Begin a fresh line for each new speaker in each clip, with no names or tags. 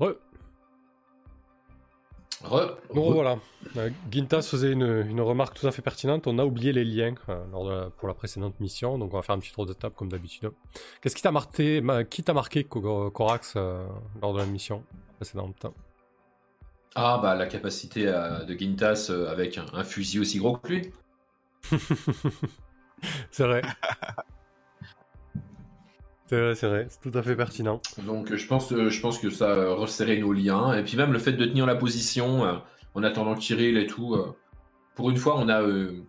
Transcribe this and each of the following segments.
Re.
Re.
Bon, voilà. Euh, Gintas faisait une, une remarque tout à fait pertinente. On a oublié les liens euh, lors de la- pour la précédente mission, donc on va faire un petit tour de table comme d'habitude. Qu'est-ce qui t'a marqué, ma- qui t'a marqué, Corax, euh, lors de la mission précédente?
Ah, bah la capacité euh, de Gintas euh, avec un, un fusil aussi gros que lui.
C'est vrai. c'est vrai, c'est vrai. C'est tout à fait pertinent.
Donc je pense, euh, je pense que ça euh, resserrait nos liens. Et puis même le fait de tenir la position euh, en attendant Kirill et tout. pour une fois, on a euh,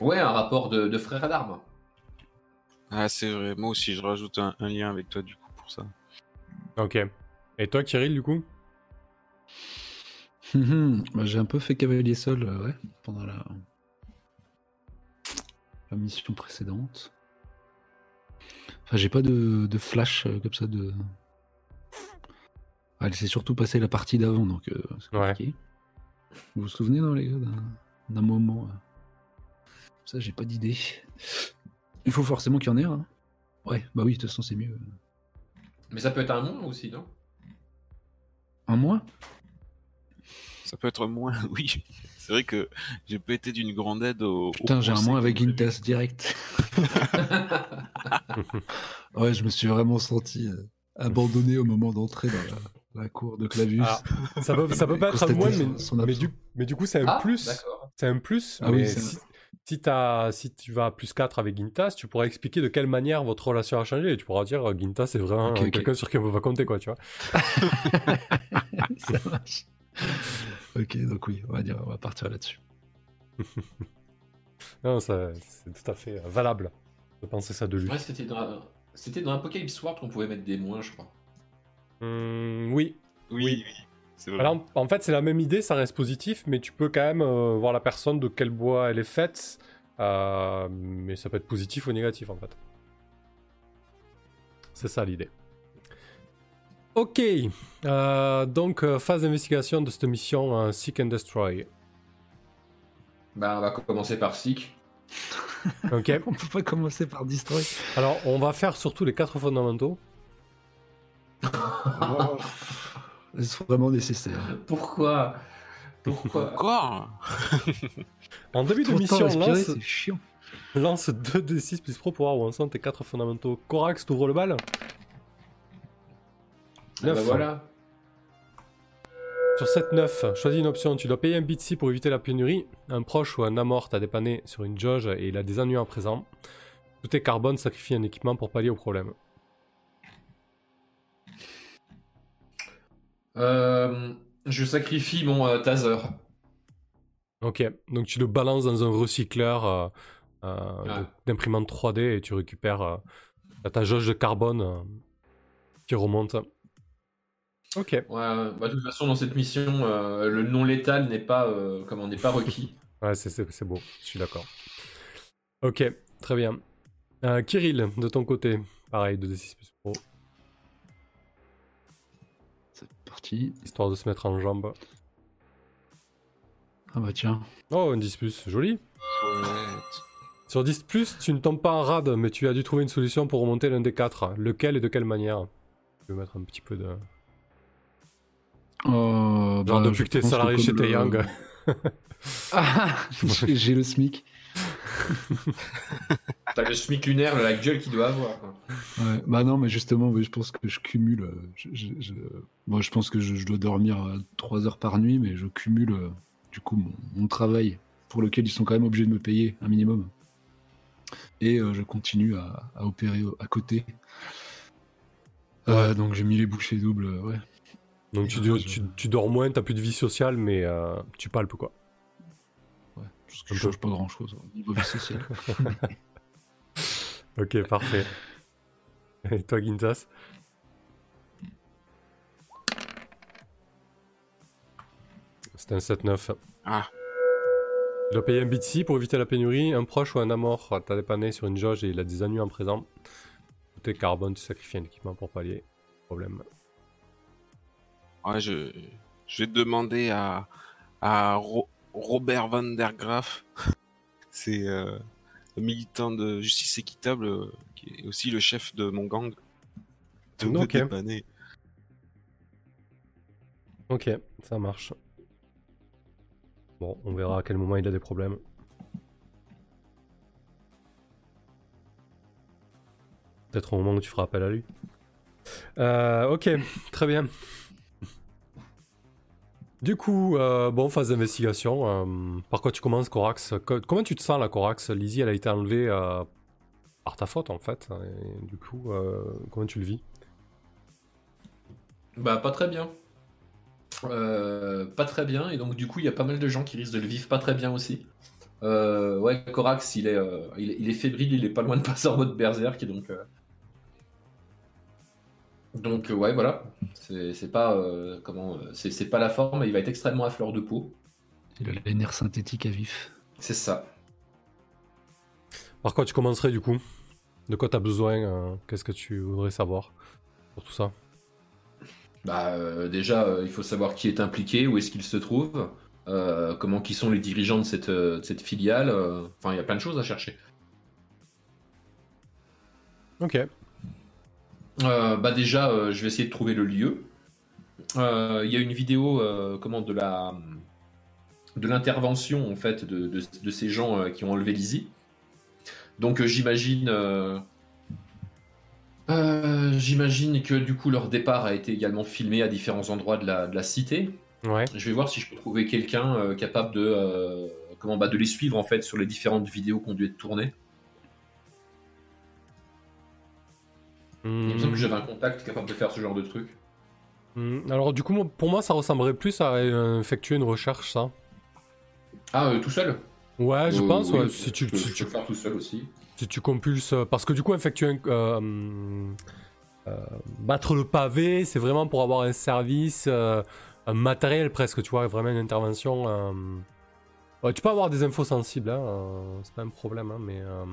ouais, un rapport de, de frères d'armes.
Ah, c'est vrai. Moi aussi, je rajoute un, un lien avec toi, du coup, pour ça.
Ok. Et toi, Kirill, du coup?
Hum, bah, J'ai un peu fait cavalier seul euh, ouais, pendant la... la mission précédente. Enfin, j'ai pas de, de flash euh, comme ça de. Ah, Elle s'est surtout passé la partie d'avant, donc euh, c'est compliqué. Vous vous souvenez, non, les gars, d'un- moment euh, Ça, j'ai pas d'idée. Il faut forcément qu'il y en ait un. hein. Ouais, bah oui, de toute façon, c'est mieux.
Mais ça peut être un moins aussi, non?
Un mois?
Ça peut être moins, oui. C'est vrai que j'ai pas été d'une grande aide au.
Putain, j'ai un mois avec. Intas direct. Ouais, je me suis vraiment senti euh, abandonné au moment d'entrer dans la, la cour de Clavius.
Ah, Ça peut, ça peut pas être un moins, mais,
son
mais, du, mais du coup, c'est un
Ah,
plus. C'est un plus,
Ah
mais si, si, t'as- si tu vas à plus 4 avec Gintas, tu pourras expliquer de quelle manière votre relation a changé et tu pourras dire euh, Gintas c'est vraiment quelqu'un sur qui on peut pas compter, quoi, tu vois.
Ça marche. Ok, donc oui, on va dire, on va partir là-dessus.
Non, ça, c'est tout à fait euh, valable de penser ça de lui.
Ouais, c'était dans, c'était dans Apocalypse World qu'on pouvait mettre des moins, je crois.
Hum, oui.
Oui, oui. C'est vrai.
Alors, en fait, c'est la même idée, ça reste positif, mais tu peux quand même euh, voir la personne de quel bois elle est faite. euh, mais ça peut être positif ou négatif, en fait. C'est ça l'idée. Ok. euh, donc, euh, phase d'investigation de cette mission euh, Seek and Destroy.
Bah, on va commencer par Sick.
Ok.
On peut pas commencer par destroy.
Alors, on va faire surtout les quatre fondamentaux.
C'est vraiment nécessaire?
Pourquoi? Pourquoi?
Encore
En début de mission, lance,
c'est chiant.
lance 2d6 plus pro pour voir où en sont tes quatre fondamentaux. Corax, t'ouvres le bal
Ah bah voilà.
Sur cette 9, choisis une option. Tu dois payer un bitsy pour éviter la pénurie. Un proche ou un amort t'a dépanné sur une jauge et il a des ennuis en présent. Tout est carbone sacrifie un équipement pour pallier au problème.
Euh, je sacrifie mon euh, taser.
Ok, donc tu le balances dans un recycleur euh, euh,
Ah.
d'imprimante 3D et tu récupères euh, ta jauge de carbone euh, qui remonte. Ok,
Ouais, bah, de toute façon, dans cette mission, euh, le non létal n'est pas, euh, comment, n'est pas requis.
ouais, c'est- beau, je suis d'accord. Ok, très bien. Euh, Kirill, de ton côté, pareil, 2d6 plus pro,
C'est parti.
histoire de se mettre en jambe.
Ah bah tiens.
Oh, un 10 plus, joli. Sur 10 plus, tu ne tombes pas en rade, mais tu as dû trouver une solution pour remonter l'un des quatre. Lequel et de quelle manière? Tu peux mettre un petit peu de.
Oh,
Genre
bah,
depuis que t'es salarié chez
le-
Taeyang.
Ah J'ai le SMIC.
T'as le SMIC lunaire, la gueule qu'il doit avoir. quoi.
Ouais, bah non, mais justement, oui, je pense que je cumule. euh, Je, je- je- Moi, je pense que je, je dois dormir 3 heures par nuit, mais je cumule euh, du coup mon, mon travail pour lequel ils sont quand même obligés de me payer un minimum. Et euh, je continue à, à opérer à côté. Euh, donc j'ai mis les bouchées doubles, euh, ouais.
Donc tu,
Ouais,
tu-
je-
tu dors moins, t'as plus de vie sociale, mais euh, tu palpes quoi.
ouais parce que je change pas grand chose au niveau vie sociale.
Ok, parfait. Et toi, Gintas C'est un 7-9.
Ah.
Tu dois payer un bitsy pour éviter la pénurie. Un proche ou un amort t'a dépanné sur une jauge et il a des ennuis en présent. Est carbone, tu sacrifies un équipement pour pallier. Problème.
Ouais, je, je vais demander à, à Ro- Robert Van der Graaf. C'est euh, le militant de justice équitable euh, qui est aussi le chef de mon gang. De me
Ok.
dépanner.
Ok, ça marche. Bon, on verra à quel moment il a des problèmes. Peut-être au moment où tu feras appel à lui. Euh, ok, très bien. Du coup, euh, bon, phase d'investigation. euh, par quoi tu commences, Corax? Co- Comment tu te sens, là, Corax? Lizzie, elle a été enlevée euh, par ta faute, en fait. Et du coup, euh, comment tu le vis?
Bah, pas très bien. Pas très bien, et donc du coup, il y a pas mal de gens qui risquent de le vivre pas très bien aussi. Ouais, Corax, il est, il, est, il est fébrile, il est pas loin de passer en mode berserk, et donc. Donc, euh, ouais, voilà. C'est c'est pas. euh, comment. euh, C'est c'est pas la forme, il va être extrêmement à fleur de peau.
Il a les nerfs synthétiques à vif.
C'est ça.
Par quoi tu commencerais, du coup De quoi tu as besoin euh, Qu'est-ce que tu voudrais savoir pour tout ça?
Bah, euh, déjà, euh, il faut savoir qui est impliqué, où est-ce qu'il se trouve, euh, comment qui sont les dirigeants de cette, euh, de cette filiale. euh, Enfin, il y a plein de choses à chercher.
Ok.
Euh, bah déjà, euh, je vais essayer de trouver le lieu. Euh, Il y a une vidéo, comment, de la de l'intervention en fait de, de- de ces gens qui ont enlevé Lizzie. Donc j'imagine, euh, j'imagine que du coup leur départ a été également filmé à différents endroits de la, de la cité.
Ouais.
Je vais voir si je peux trouver quelqu'un euh, capable de euh, comment bah, de les suivre en fait sur les différentes vidéos qui ont dû être tournées. Il me semble que j'avais un contact capable de faire ce genre de truc.
Hmm, Alors, du coup, pour moi, ça ressemblerait plus à effectuer une recherche, ça.
Ah, euh, tout seul
Ouais, je
Euh,
pense,
oui,
ouais,
je
si tu,
peux-
si tu
faire tout seul aussi.
Si tu compulses. euh, Parce que du coup, effectuer un. euh, battre le pavé, c'est vraiment pour avoir un service, un matériel presque, tu vois, vraiment une intervention. Ouais, tu peux avoir des infos sensibles, hein, euh, c'est pas un problème, hein, mais. euh,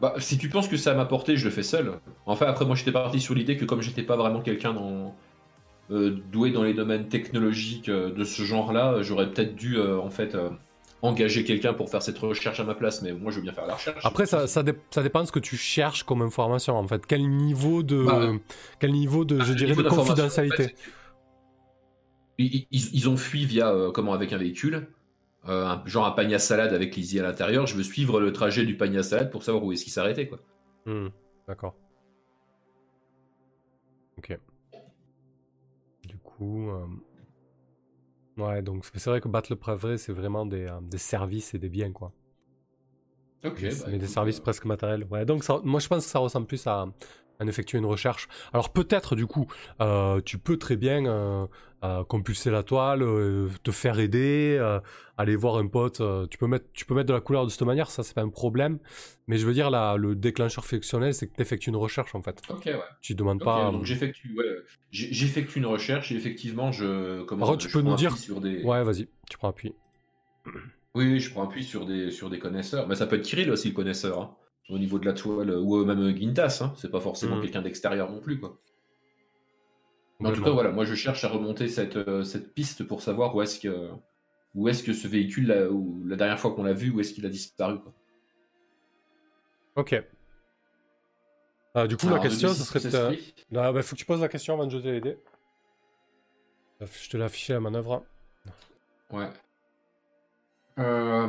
Bah, si tu penses que ça m'a porté, je le fais seul. Enfin, après, moi, j'étais parti sur l'idée que comme j'étais pas vraiment quelqu'un dans... euh, doué dans les domaines technologiques de ce genre-là, j'aurais peut-être dû, en fait, engager quelqu'un pour faire cette recherche à ma place. Mais moi, je veux bien faire la recherche.
Après, ça, ça, dé- ça dépend de ce que tu cherches comme information, en fait. Quel niveau de.
Bah,
quel niveau de,
Ah,
je dirais, de confidentialité
en fait, ils, ils- ils ont fui via, comment, avec un véhicule. Euh, un- genre un panier à salade avec Lizzie à l'intérieur. Je veux suivre le trajet du panier à salade pour savoir où est-ce qu'il s'arrêtait, quoi.
Hmm, D'accord. Ok. Du coup. euh, Ouais, donc c'est vrai que battre le c'est vraiment des, euh, des services et des biens, quoi.
Ok,
Mais-
bah,
mais des services presque matériels. Ouais, donc ça- moi je pense que ça ressemble plus à, à effectuer une recherche. Alors peut-être du coup, tu peux très bien euh, compulser la toile, euh, te faire aider, euh, aller voir un pote. euh, tu peux mettre, tu peux mettre de la couleur de cette manière, ça c'est pas un problème. Mais je veux dire là, le déclencheur fictionnel, c'est que tu effectues une recherche en fait.
Ok, ouais.
Tu demandes pas.
donc j'effectue ouais, j'ai- j'effectue une recherche et effectivement je comment
Par tu
je
peux nous dire-
sur des
Ouais, vas-y, tu prends appui.
oui, oui, je prends appui sur des sur des connaisseurs mais ça peut être Kirill aussi le connaisseur hein, au niveau de la toile ou même Gintas hein, c'est pas forcément
Mhm.
quelqu'un d'extérieur non plus quoi Mais en tout cas voilà moi je cherche à remonter cette euh, cette piste pour savoir où est-ce que où est-ce que ce véhicule où, la dernière fois qu'on l'a vu où est-ce qu'il a disparu quoi.
Ok. Ah, du coup,
Alors,
la question, ce
D6
serait. Ah, bah, faut que tu poses la question avant de jeter les dés. Je te l'ai affiché à la manœuvre.
Ouais. Euh...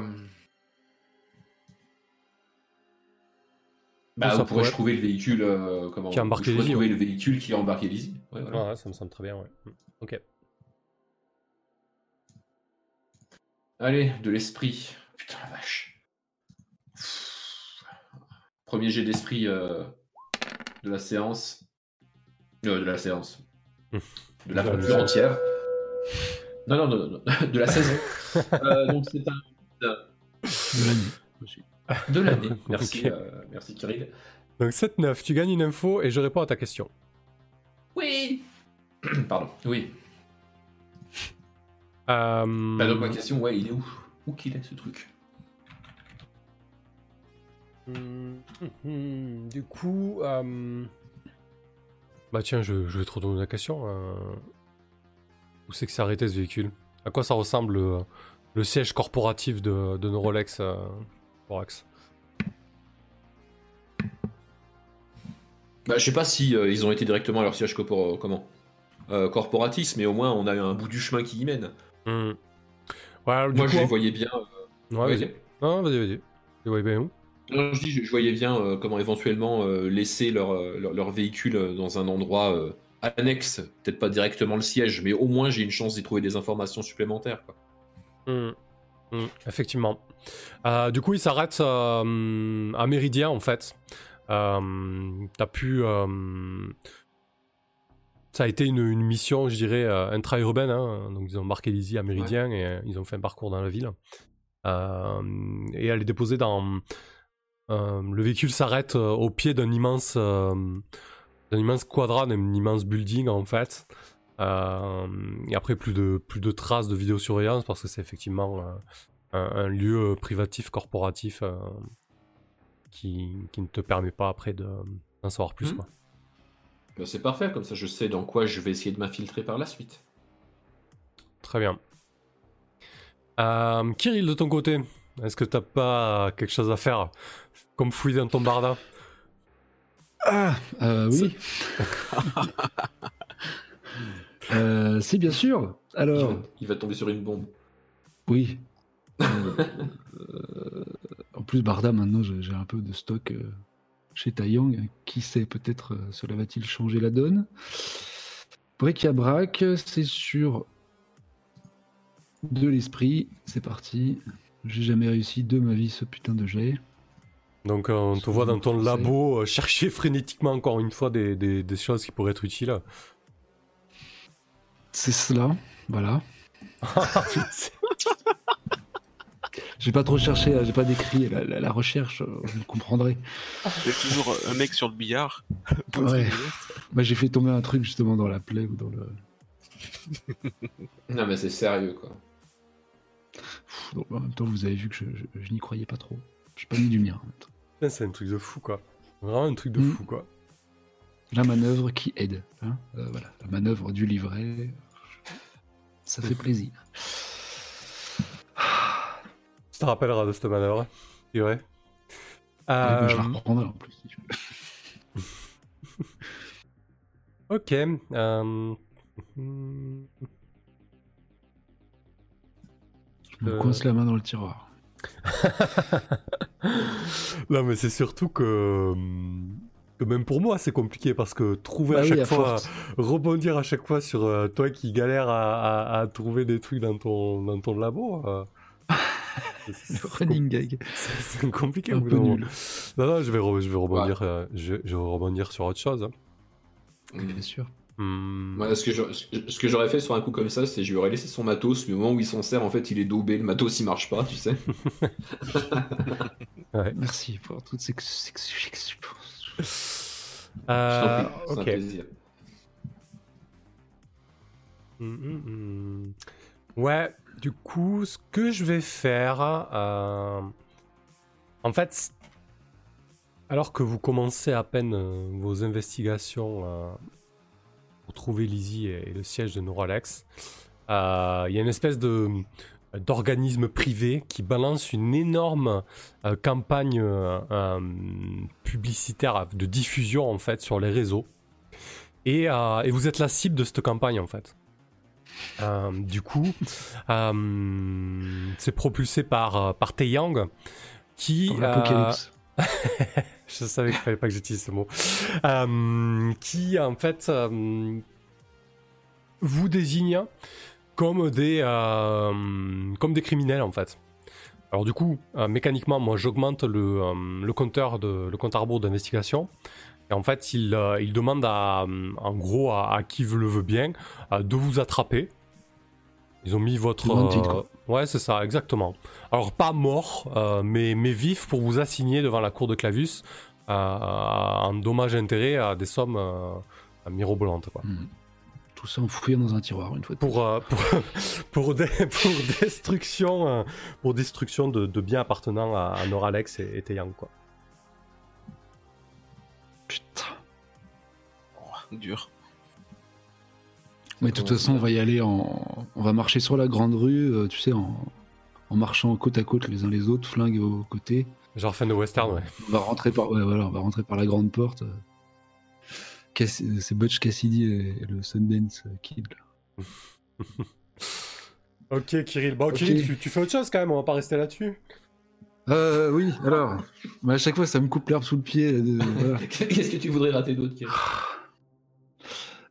Bah, où pourrais-je
pourrait-
trouver le véhicule euh, comment
Qui a embarqué Lizzie,
trouver le véhicule qui a embarqué Lizzie. Ouais, voilà.
Ouais, ça me semble très bien, ouais. Mm. Ok.
Allez, de l'esprit. Putain la vache. Premier jet d'esprit euh, de la séance. Euh, de la séance. De
la-
entière. Non, non, non, non, de la saison. Euh, donc c'est un
De l'année
de l'année. Merci, euh, merci Kirill.
Donc 7-9, tu gagnes une info et je réponds à ta question.
Oui. Pardon. Oui.
Euh,
Bah, donc ma question, ouais, il est où? Où qu'il est ce truc?
Hum, hum, hum, Du coup, euh, bah tiens, je, je vais te redonner la question. euh, Où c'est que s'est arrêté ce véhicule? À quoi ça ressemble le, le siège corporatif de, de nos Rolex euh, Corax
Bah, je sais pas si euh, ils ont été directement à leur siège corpor- comment? euh, corporatisme, mais au moins on a un bout du chemin qui y mène.
Hmm. Ouais, alors, du
Moi,
coup,
je les voyais bien.
Ouais,
Ouais,
vas-y. Non, vas-y, vas-y. Tu voyais bien où?
Non, je dis, je, je voyais bien euh, comment éventuellement euh, laisser leur, euh, leur, leur véhicule euh, dans un endroit euh, annexe, peut-être pas directement le siège, mais au moins j'ai une chance d'y trouver des informations supplémentaires. quoi.
Hmm. Hmm, Effectivement. Euh, du coup, il s'arrête euh, à Méridien, en fait. Euh, T'as pu... Ça a été une, une mission, je dirais, intra-urbaine. hein. Donc, ils ont embarqué Lizzie à Méridien et ils ont fait un parcours dans la ville. Et elle est déposée dans... le véhicule s'arrête au pied d'un immense, d'un immense quadra, d'un immense building, en fait. Euh, et après, plus de, plus de traces de vidéosurveillance parce que c'est effectivement euh, un, un lieu privatif, corporatif euh, qui, qui ne te permet pas après de- d'en savoir plus. Quoi.
Ben, c'est parfait, comme ça je sais dans quoi je vais essayer de m'infiltrer par la suite.
Très bien. Euh, Kirill, de ton côté, est-ce que t'as pas quelque chose à faire comme fouiller dans ton barda
Ah, euh, oui. Euh, si, bien sûr.
Il
Alors,
va- Il va tomber sur une bombe.
oui. Euh, en plus, Barda, maintenant, j'ai un peu de stock euh, chez Taeyang. Qui sait, peut-être euh, cela va-t-il changer la donne? Bric-à-brac, c'est sur de l'esprit. C'est parti. J'ai jamais réussi de ma vie ce putain de jet.
Donc euh, on te voit dans ton labo euh, chercher frénétiquement encore une fois des, des- des choses qui pourraient être utiles.
C'est cela, voilà. J'ai pas trop cherché, euh, j'ai pas décrit la, la- la recherche, euh, vous comprendrez.
A toujours un mec sur le billard.
Ouais. Bah, j'ai fait tomber un truc justement dans la plaie ou dans le.
Non mais c'est sérieux quoi.
Pff, donc, en même temps, vous avez vu que je, je- je n'y croyais pas trop. J'ai pas mis du mien. en même temps.
Putain, C'est un truc de fou quoi. Vraiment un truc de
Mm.
fou quoi.
La manœuvre qui aide. hein. Euh, voilà, la manœuvre du livret. Ça fait plaisir.
Te rappelleras de cette manœuvre. C'est vrai.
Ouais, bah, je la
Euh,
reprendrai en plus. si
ok. euh,
Je me
Euh.
coince la main dans le tiroir.
non mais c'est surtout que, que même pour moi c'est compliqué parce que trouver
Bah
à
oui,
chaque
à
fois,
force.
rebondir à chaque fois sur euh, toi qui galère à, à- à trouver des trucs dans ton, dans ton labo. euh,
Le running gag.
c'est compliqué.
Un peu nul.
Non, non, je vais, re- je vais rebondir, euh, je, je vais rebondir sur autre chose. hein.
Bien sûr.
Hmm.
Moi, ce que j'aurais- fait sur un coup comme ça, c'est je lui aurais laissé son matos, mais au moment où il s'en sert, en fait, il est daubé, le matos il marche pas, tu sais.
Merci pour toutes ces.
Euh,
c'est un
ok.
plaisir.
Hum, hum. Ouais, du coup, ce que je vais faire, euh, en fait, alors que vous commencez à peine euh, vos investigations euh, pour trouver Lizzie et, le siège de Neuralex, il y a une espèce de d'organisme privé qui balance une énorme campagne publicitaire de diffusion en fait sur les réseaux et, et vous êtes la cible de cette campagne en fait. Euh, du coup, euh, c'est propulsé par, euh, par Taeyang qui.
Pour
euh, je savais qu'il fallait pas que j'utilise ce mot. Qui, en fait, vous désigne comme des, comme des criminels, en fait. Alors, du coup, mécaniquement, moi, j'augmente le, le compteur, de, le compte à rebours d'investigation. Et en fait, il, euh, il demande à, euh, en gros à, à qui le veut bien euh, de vous attraper. Ils ont mis votre.
Wanted, quoi.
Ouais, c'est ça, exactement. Alors, pas mort, mais, mais vif pour vous assigner devant la cour de Clavus euh, en dommage intérêt à des sommes mirobolantes. Quoi.
Hmm. Tout ça enfoui dans un tiroir, une fois de plus.
Pour, euh, pour, pour, dé- pour destruction, pour destruction de, de biens appartenant à, à Noralex et, et Taeyang, quoi.
Putain.
Oh, dur.
Mais de toute façon, on va y aller en. On va marcher sur la grande rue, euh, tu sais, en... en marchant côte à côte les uns les autres, flingues aux côtés.
Genre fin de western, ouais.
On va rentrer par, ouais, voilà, on va rentrer par la grande porte. euh. Cass- c'est Butch Cassidy et le Sundance Kid. là.
Ok, Kirill. Bon,
Ok.
Kirill, tu, tu fais autre chose quand même, on va pas rester là-dessus.
Euh, oui, alors. Mais à chaque fois, ça me coupe l'herbe sous le pied. euh, voilà.
Qu'est-ce que tu voudrais rater d'autre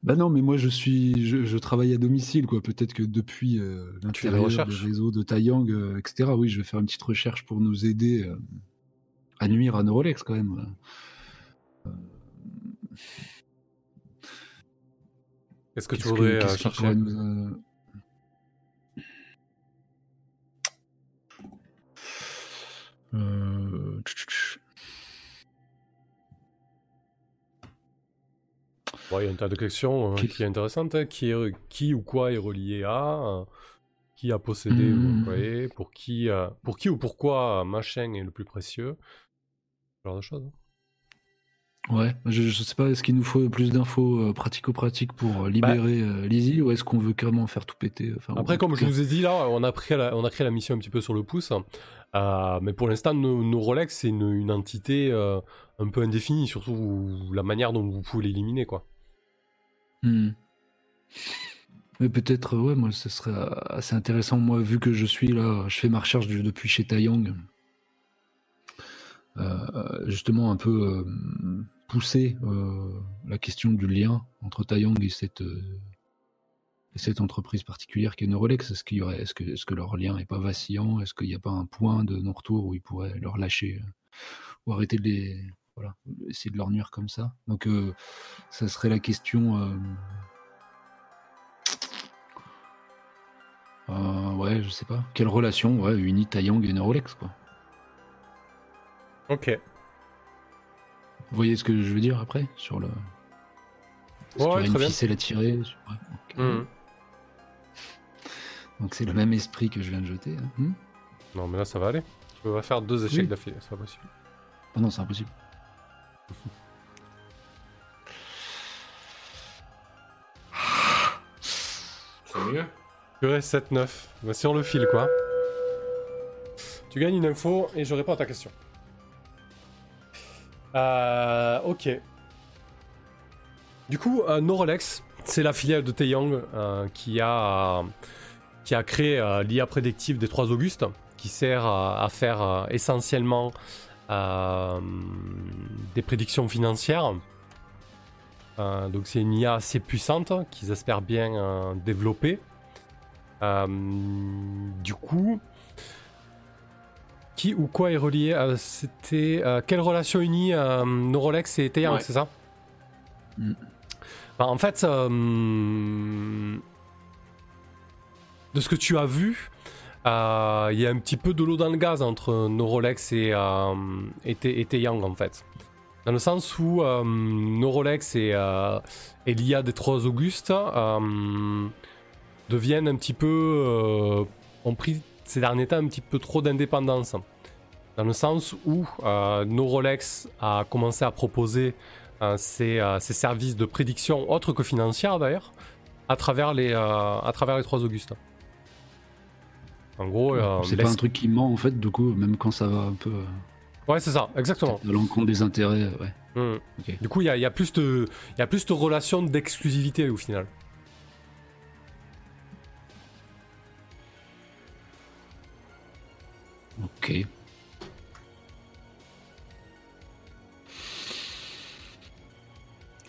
Bah non, mais moi je suis, je, je travaille à domicile, quoi. Peut-être que depuis euh, l'intérieur des
recherches?
réseaux de Taiyang, euh, etc. Oui, je vais faire une petite recherche pour nous aider euh, à nuire à Neurolex quand même. Euh,
Qu'est-ce que tu voudrais euh, chercher
nous,
Bon, Il y a un tas de questions euh,
Qui-
qui est intéressante. hein. Qui, est- qui ou quoi est relié à euh, Qui a possédé ou
Hmm.
employé Pour qui, euh, pour qui ou pourquoi euh, machin est le plus précieux Ce genre de choses. hein.
Ouais, je, sais pas, est-ce qu'il nous faut plus d'infos euh, pratico-pratiques pour euh, libérer euh, Lizzie ou est-ce qu'on veut carrément faire tout péter enfin,
Après, comme je vous ai dit là, on a, pris la, on a créé la mission un petit peu sur le pouce. euh, mais pour l'instant, nos, nos Rolex, c'est une, une entité euh, un peu indéfinie, surtout la manière dont vous pouvez l'éliminer. quoi.
Hmm. Mais peut-être, ouais, moi, ce serait euh, assez intéressant. Moi, vu que je suis là, je fais ma recherche de- depuis chez Taeyang. Euh, justement, un peu euh, pousser euh, la question du lien entre Taeyang et cette, euh, entreprise particulière qui est Neurolex. Est-ce est-ce que, est-ce que leur lien est pas vacillant? Est-ce qu'il n'y a pas un point de non-retour où ils pourraient leur lâcher euh, ou arrêter de les, voilà, essayer de leur nuire comme ça? Donc, ça serait la question. ouais, je sais pas. Quelle relation ouais, unit Taeyang et Neurolex, quoi.
Ok.
Vous voyez ce que je veux dire après Sur le. Y
Ouais,
une
bien.
ficelle à tirer sur- ouais. Donc c'est le même esprit que je viens de jeter. hein. Hmm
Non, mais là, ça va aller. Tu vas faire deux échecs
Oui.
d'affilée, c'est pas possible.
Ah non, c'est impossible.
C'est mieux
Purée, 7-9. Bah, c'est on le fil, quoi. Tu gagnes une info et je réponds à ta question. Euh, ok. Du coup, euh, Neurolex, c'est la filiale de Taeyang euh, qui, a, qui a créé l'IA prédictive des 3 Augustes, qui sert à, faire essentiellement des prédictions financières. Donc c'est une IA assez puissante qu'ils espèrent bien développer. Du coup, qui ou quoi est relié euh, C'était euh, quelle relation unie euh, Neurolex et Taeyang,
Ouais.
c'est ça
Mm.
Bah, En fait, euh, de ce que tu as vu, euh, il y a un petit peu de l'eau dans le gaz entre et, euh, et, Te- et Taeyang en fait. Dans le sens où euh, Neurolex et, et l'IA des trois Augustes deviennent un petit peu. ont pris ces derniers temps un petit peu trop d'indépendance. Dans le sens où euh, Neurolex a commencé à proposer euh, ses, euh, services de prédiction autres que financières d'ailleurs à travers les, euh, à travers les trois Augustes. En gros, euh,
c'est pas un truc qui ment en fait, du coup, même quand ça va un peu euh,
Ouais, c'est ça, exactement.
à l'encontre des intérêts. euh, Ouais. Ok.
Du coup, il y a, il y a plus de, il y a plus de relations d'exclusivité au final.
Ok.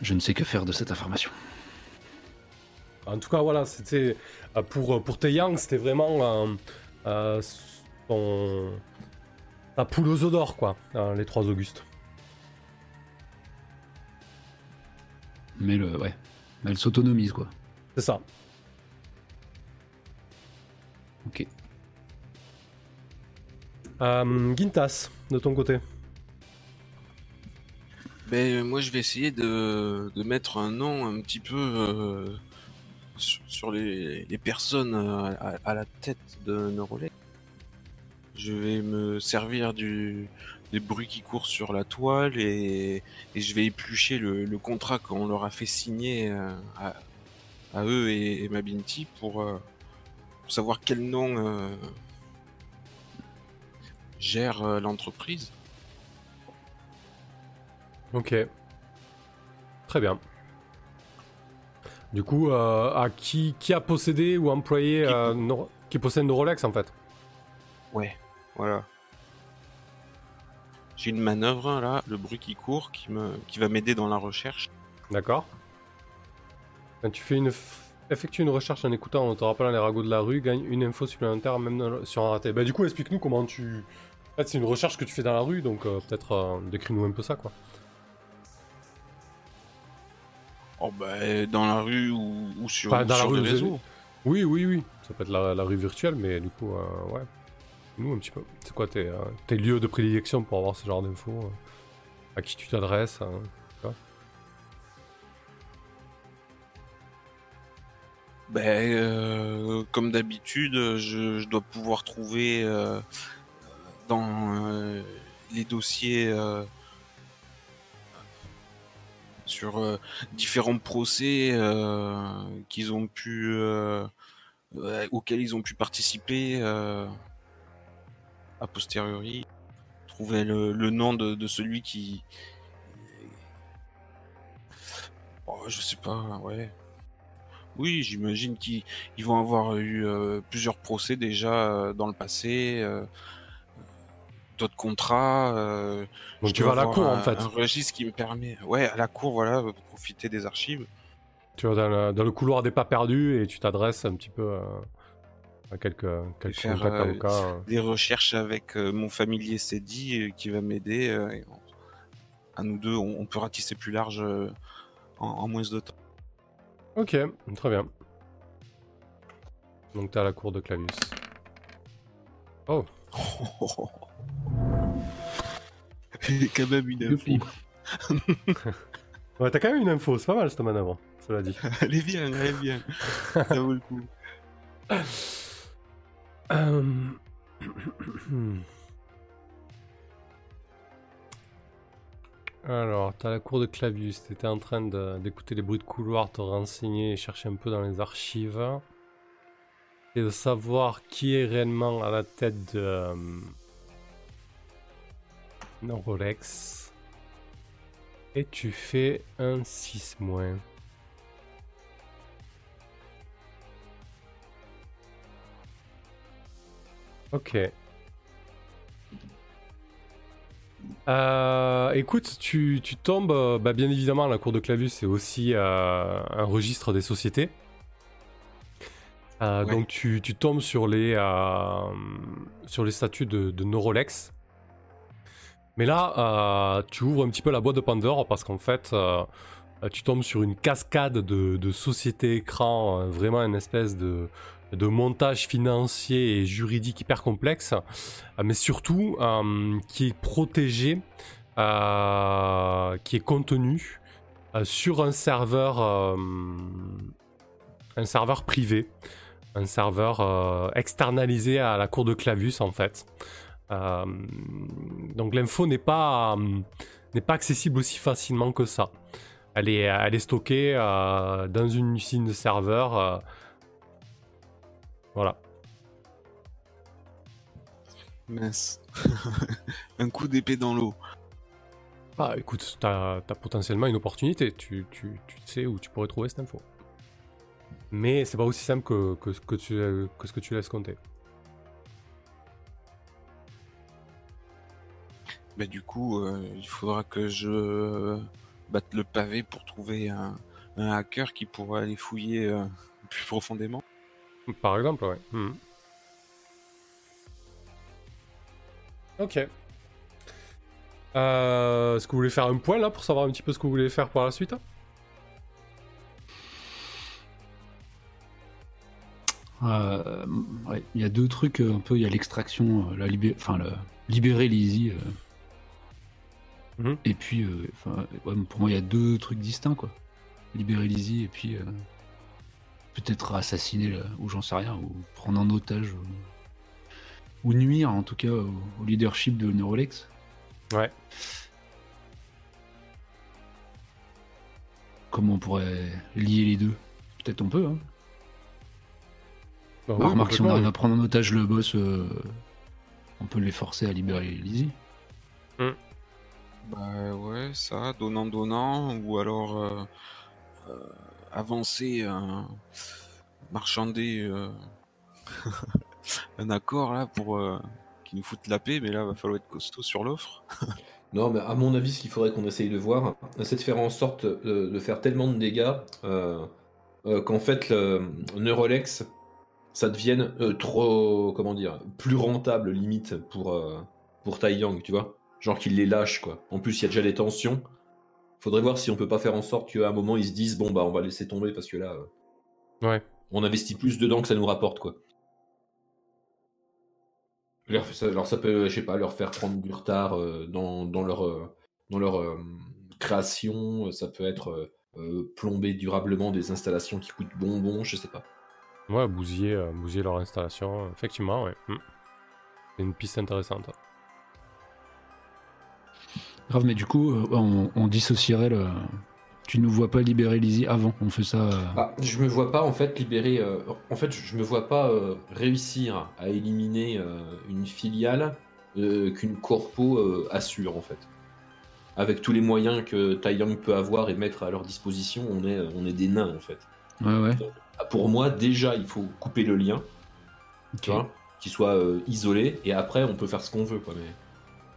Je ne sais que faire de cette information.
En tout cas, voilà, c'était euh, pour pour Taeyang, c'était vraiment euh, euh, son la poule aux d'or, quoi, euh, les trois Augustes.
Mais le, ouais, Mais elle s'autonomise quoi.
C'est ça. Euh, Gintas, de ton côté.
Ben, moi, je vais essayer de, de mettre un nom un petit peu euh, sur, les, les personnes euh, à, la tête de Neurolex. Je vais me servir du, des bruits qui courent sur la toile et, je vais éplucher le, contrat qu'on leur a fait signer euh, à, à eux et, et Mabinti pour, savoir quel nom gère euh, l'entreprise.
Ok. Très bien. Du coup, euh, à qui, qui a possédé ou employé,
Qui-
euh, qui possède nos Rolex en fait?
Ouais, voilà. J'ai une manœuvre là, le bruit qui court, qui me, qui va m'aider dans la recherche.
D'accord. Quand tu fais une. f- Effectue une recherche en écoutant en te rappelant les ragots de la rue, gagne une info supplémentaire même sur un raté. Bah, du coup, explique-nous comment tu. En fait, c'est une recherche que tu fais dans la rue, donc euh, peut-être euh, décris-nous un peu ça quoi.
Oh bah dans la rue ou, ou sur,
dans la
sur
rue,
les
vous avez-
réseaux.
Oui, oui, oui. Ça peut être la, la rue virtuelle, mais du coup, euh, ouais. Nous, un petit peu. C'est quoi tes, euh, tes lieux de prédilection pour avoir ce genre d'infos euh, À qui tu t'adresses hein,
Ben, euh, comme d'habitude, je, je dois pouvoir trouver euh, dans euh, les dossiers euh, sur euh, différents procès qu'ils ont pu auxquels ils ont pu participer a posteriori trouver le, nom de, celui qui oh, je sais pas ouais. Oui, j'imagine qu'ils ils vont avoir eu plusieurs procès déjà dans le passé, d'autres contrats. euh,
Donc
je
tu vas à la cour
un,
en fait.
Un registre qui me permet, ouais, à la cour, voilà, profiter des archives.
Tu vas dans le, dans le couloir des pas perdus et tu t'adresses un petit peu euh, à quelques, quelques
faire,
contacts avocats. euh.
Des recherches avec mon familier Cédi qui va m'aider. à nous deux, on, on peut ratisser plus large en, en moins de temps.
Ok, très bien. Donc t'es à la cour de Clavius. Oh,
quand même une
Youpi.
ouais, t'as quand même une info, c'est pas mal cette manœuvre, cela dit.
Elle est bien, elle est bien. Ça vaut le coup.
Euh, Alors, t'as la cour de Clavius, t'étais en train d'écouter les bruits de couloir, te renseigner et chercher un peu dans les archives. Et de savoir qui est réellement à la tête de nos Rolex. Et tu fais un 6 moins. Ok. Euh, écoute, tu, tu tombes, euh, bah, bien évidemment, la cour de Clavus, c'est aussi euh, un registre des sociétés. Euh,
Ouais.
Donc tu, tu tombes sur les, sur les statuts de, de nos Rolex. Mais là, euh, tu ouvres un petit peu la boîte de Pandore parce qu'en fait, euh, tu tombes sur une cascade de, sociétés écrans, euh, vraiment une espèce de, montage financier et juridique hyper complexe, euh, mais surtout euh, qui est protégé, euh, qui est contenu euh, sur un serveur, euh, un serveur privé, un serveur euh, externalisé à la cour de Clavus en fait. Euh, donc l'info n'est pas euh, n'est pas accessible aussi facilement que ça. Elle est, elle est stockée euh, dans une usine de serveurs. euh, voilà.
Mince. Un coup d'épée dans l'eau.
Ah, écoute, t'as as potentiellement une opportunité. Tu, tu, tu sais où tu pourrais trouver cette info. Mais c'est pas aussi simple que, que tu, que ce que tu laisses compter.
Bah, du coup, euh, il faudra que je batte le pavé pour trouver un, un hacker qui pourra aller fouiller euh, plus profondément.
Par exemple, ouais. Mhm. Ok. Euh, Est-ce que vous voulez faire un point là pour savoir un petit peu ce que vous voulez faire pour la suite
Euh, ouais, il y a deux trucs un peu. Il y a l'extraction, euh, la libé- enfin le libérer Lizzie.
Mhm.
Et puis, euh, ouais, pour moi, il y a deux trucs distincts quoi. Libérer Lizzie et puis euh, peut-être assassiner ou j'en sais rien ou prendre en otage ou, ou nuire en tout cas au, au leadership de Neurolex.
Ouais.
Comment on pourrait lier les deux? Peut-être on peut. Hein.
Bah
Bah,
oui,
remarque, si on arrive à prendre en otage le boss, euh, on peut les forcer à libérer Lizzie.
Bah ouais, ça, donnant donnant, ou alors euh, euh, avancer, marchander euh, un accord là pour qu'il nous foute la paix, mais là va falloir être costaud sur l'offre.
Non, mais à mon avis, ce qu'il faudrait qu'on essaye de voir, c'est de faire en sorte de, faire tellement de dégâts qu'en fait, le Neurolex, ça devienne trop, comment dire, plus rentable limite pour, pour Tai Yang, tu vois. Genre qu'il les lâche, quoi. En plus, il y a déjà des tensions. Faudrait voir si on peut pas faire en sorte qu'à un moment, ils se disent, bon, bah, on va laisser tomber parce que là, euh,
Ouais.
on investit plus dedans que ça nous rapporte, quoi. Alors ça peut, je sais pas, leur faire prendre du retard euh, dans, dans leur, euh, dans leur création, ça peut être plomber durablement des installations qui coûtent bonbon, je sais pas.
Ouais, bousiller, bousiller leur installation, effectivement, ouais. Hmm. C'est une piste intéressante.
Grave, mais du coup, euh, on, on dissocierait le. Tu ne vois pas libérer Lizzie avant, on fait ça. euh,
Ah, je me vois pas en fait libérer, euh, en fait je me vois pas euh, réussir à éliminer une filiale qu'une corpo assure en fait. Avec tous les moyens que Taiyang peut avoir et mettre à leur disposition, on est, on est des nains en fait.
Ouais, ouais.
Pour moi, déjà, il faut couper le lien, tu vois, qu'il soit isolé, et après, on peut faire ce qu'on veut, quoi. Mais...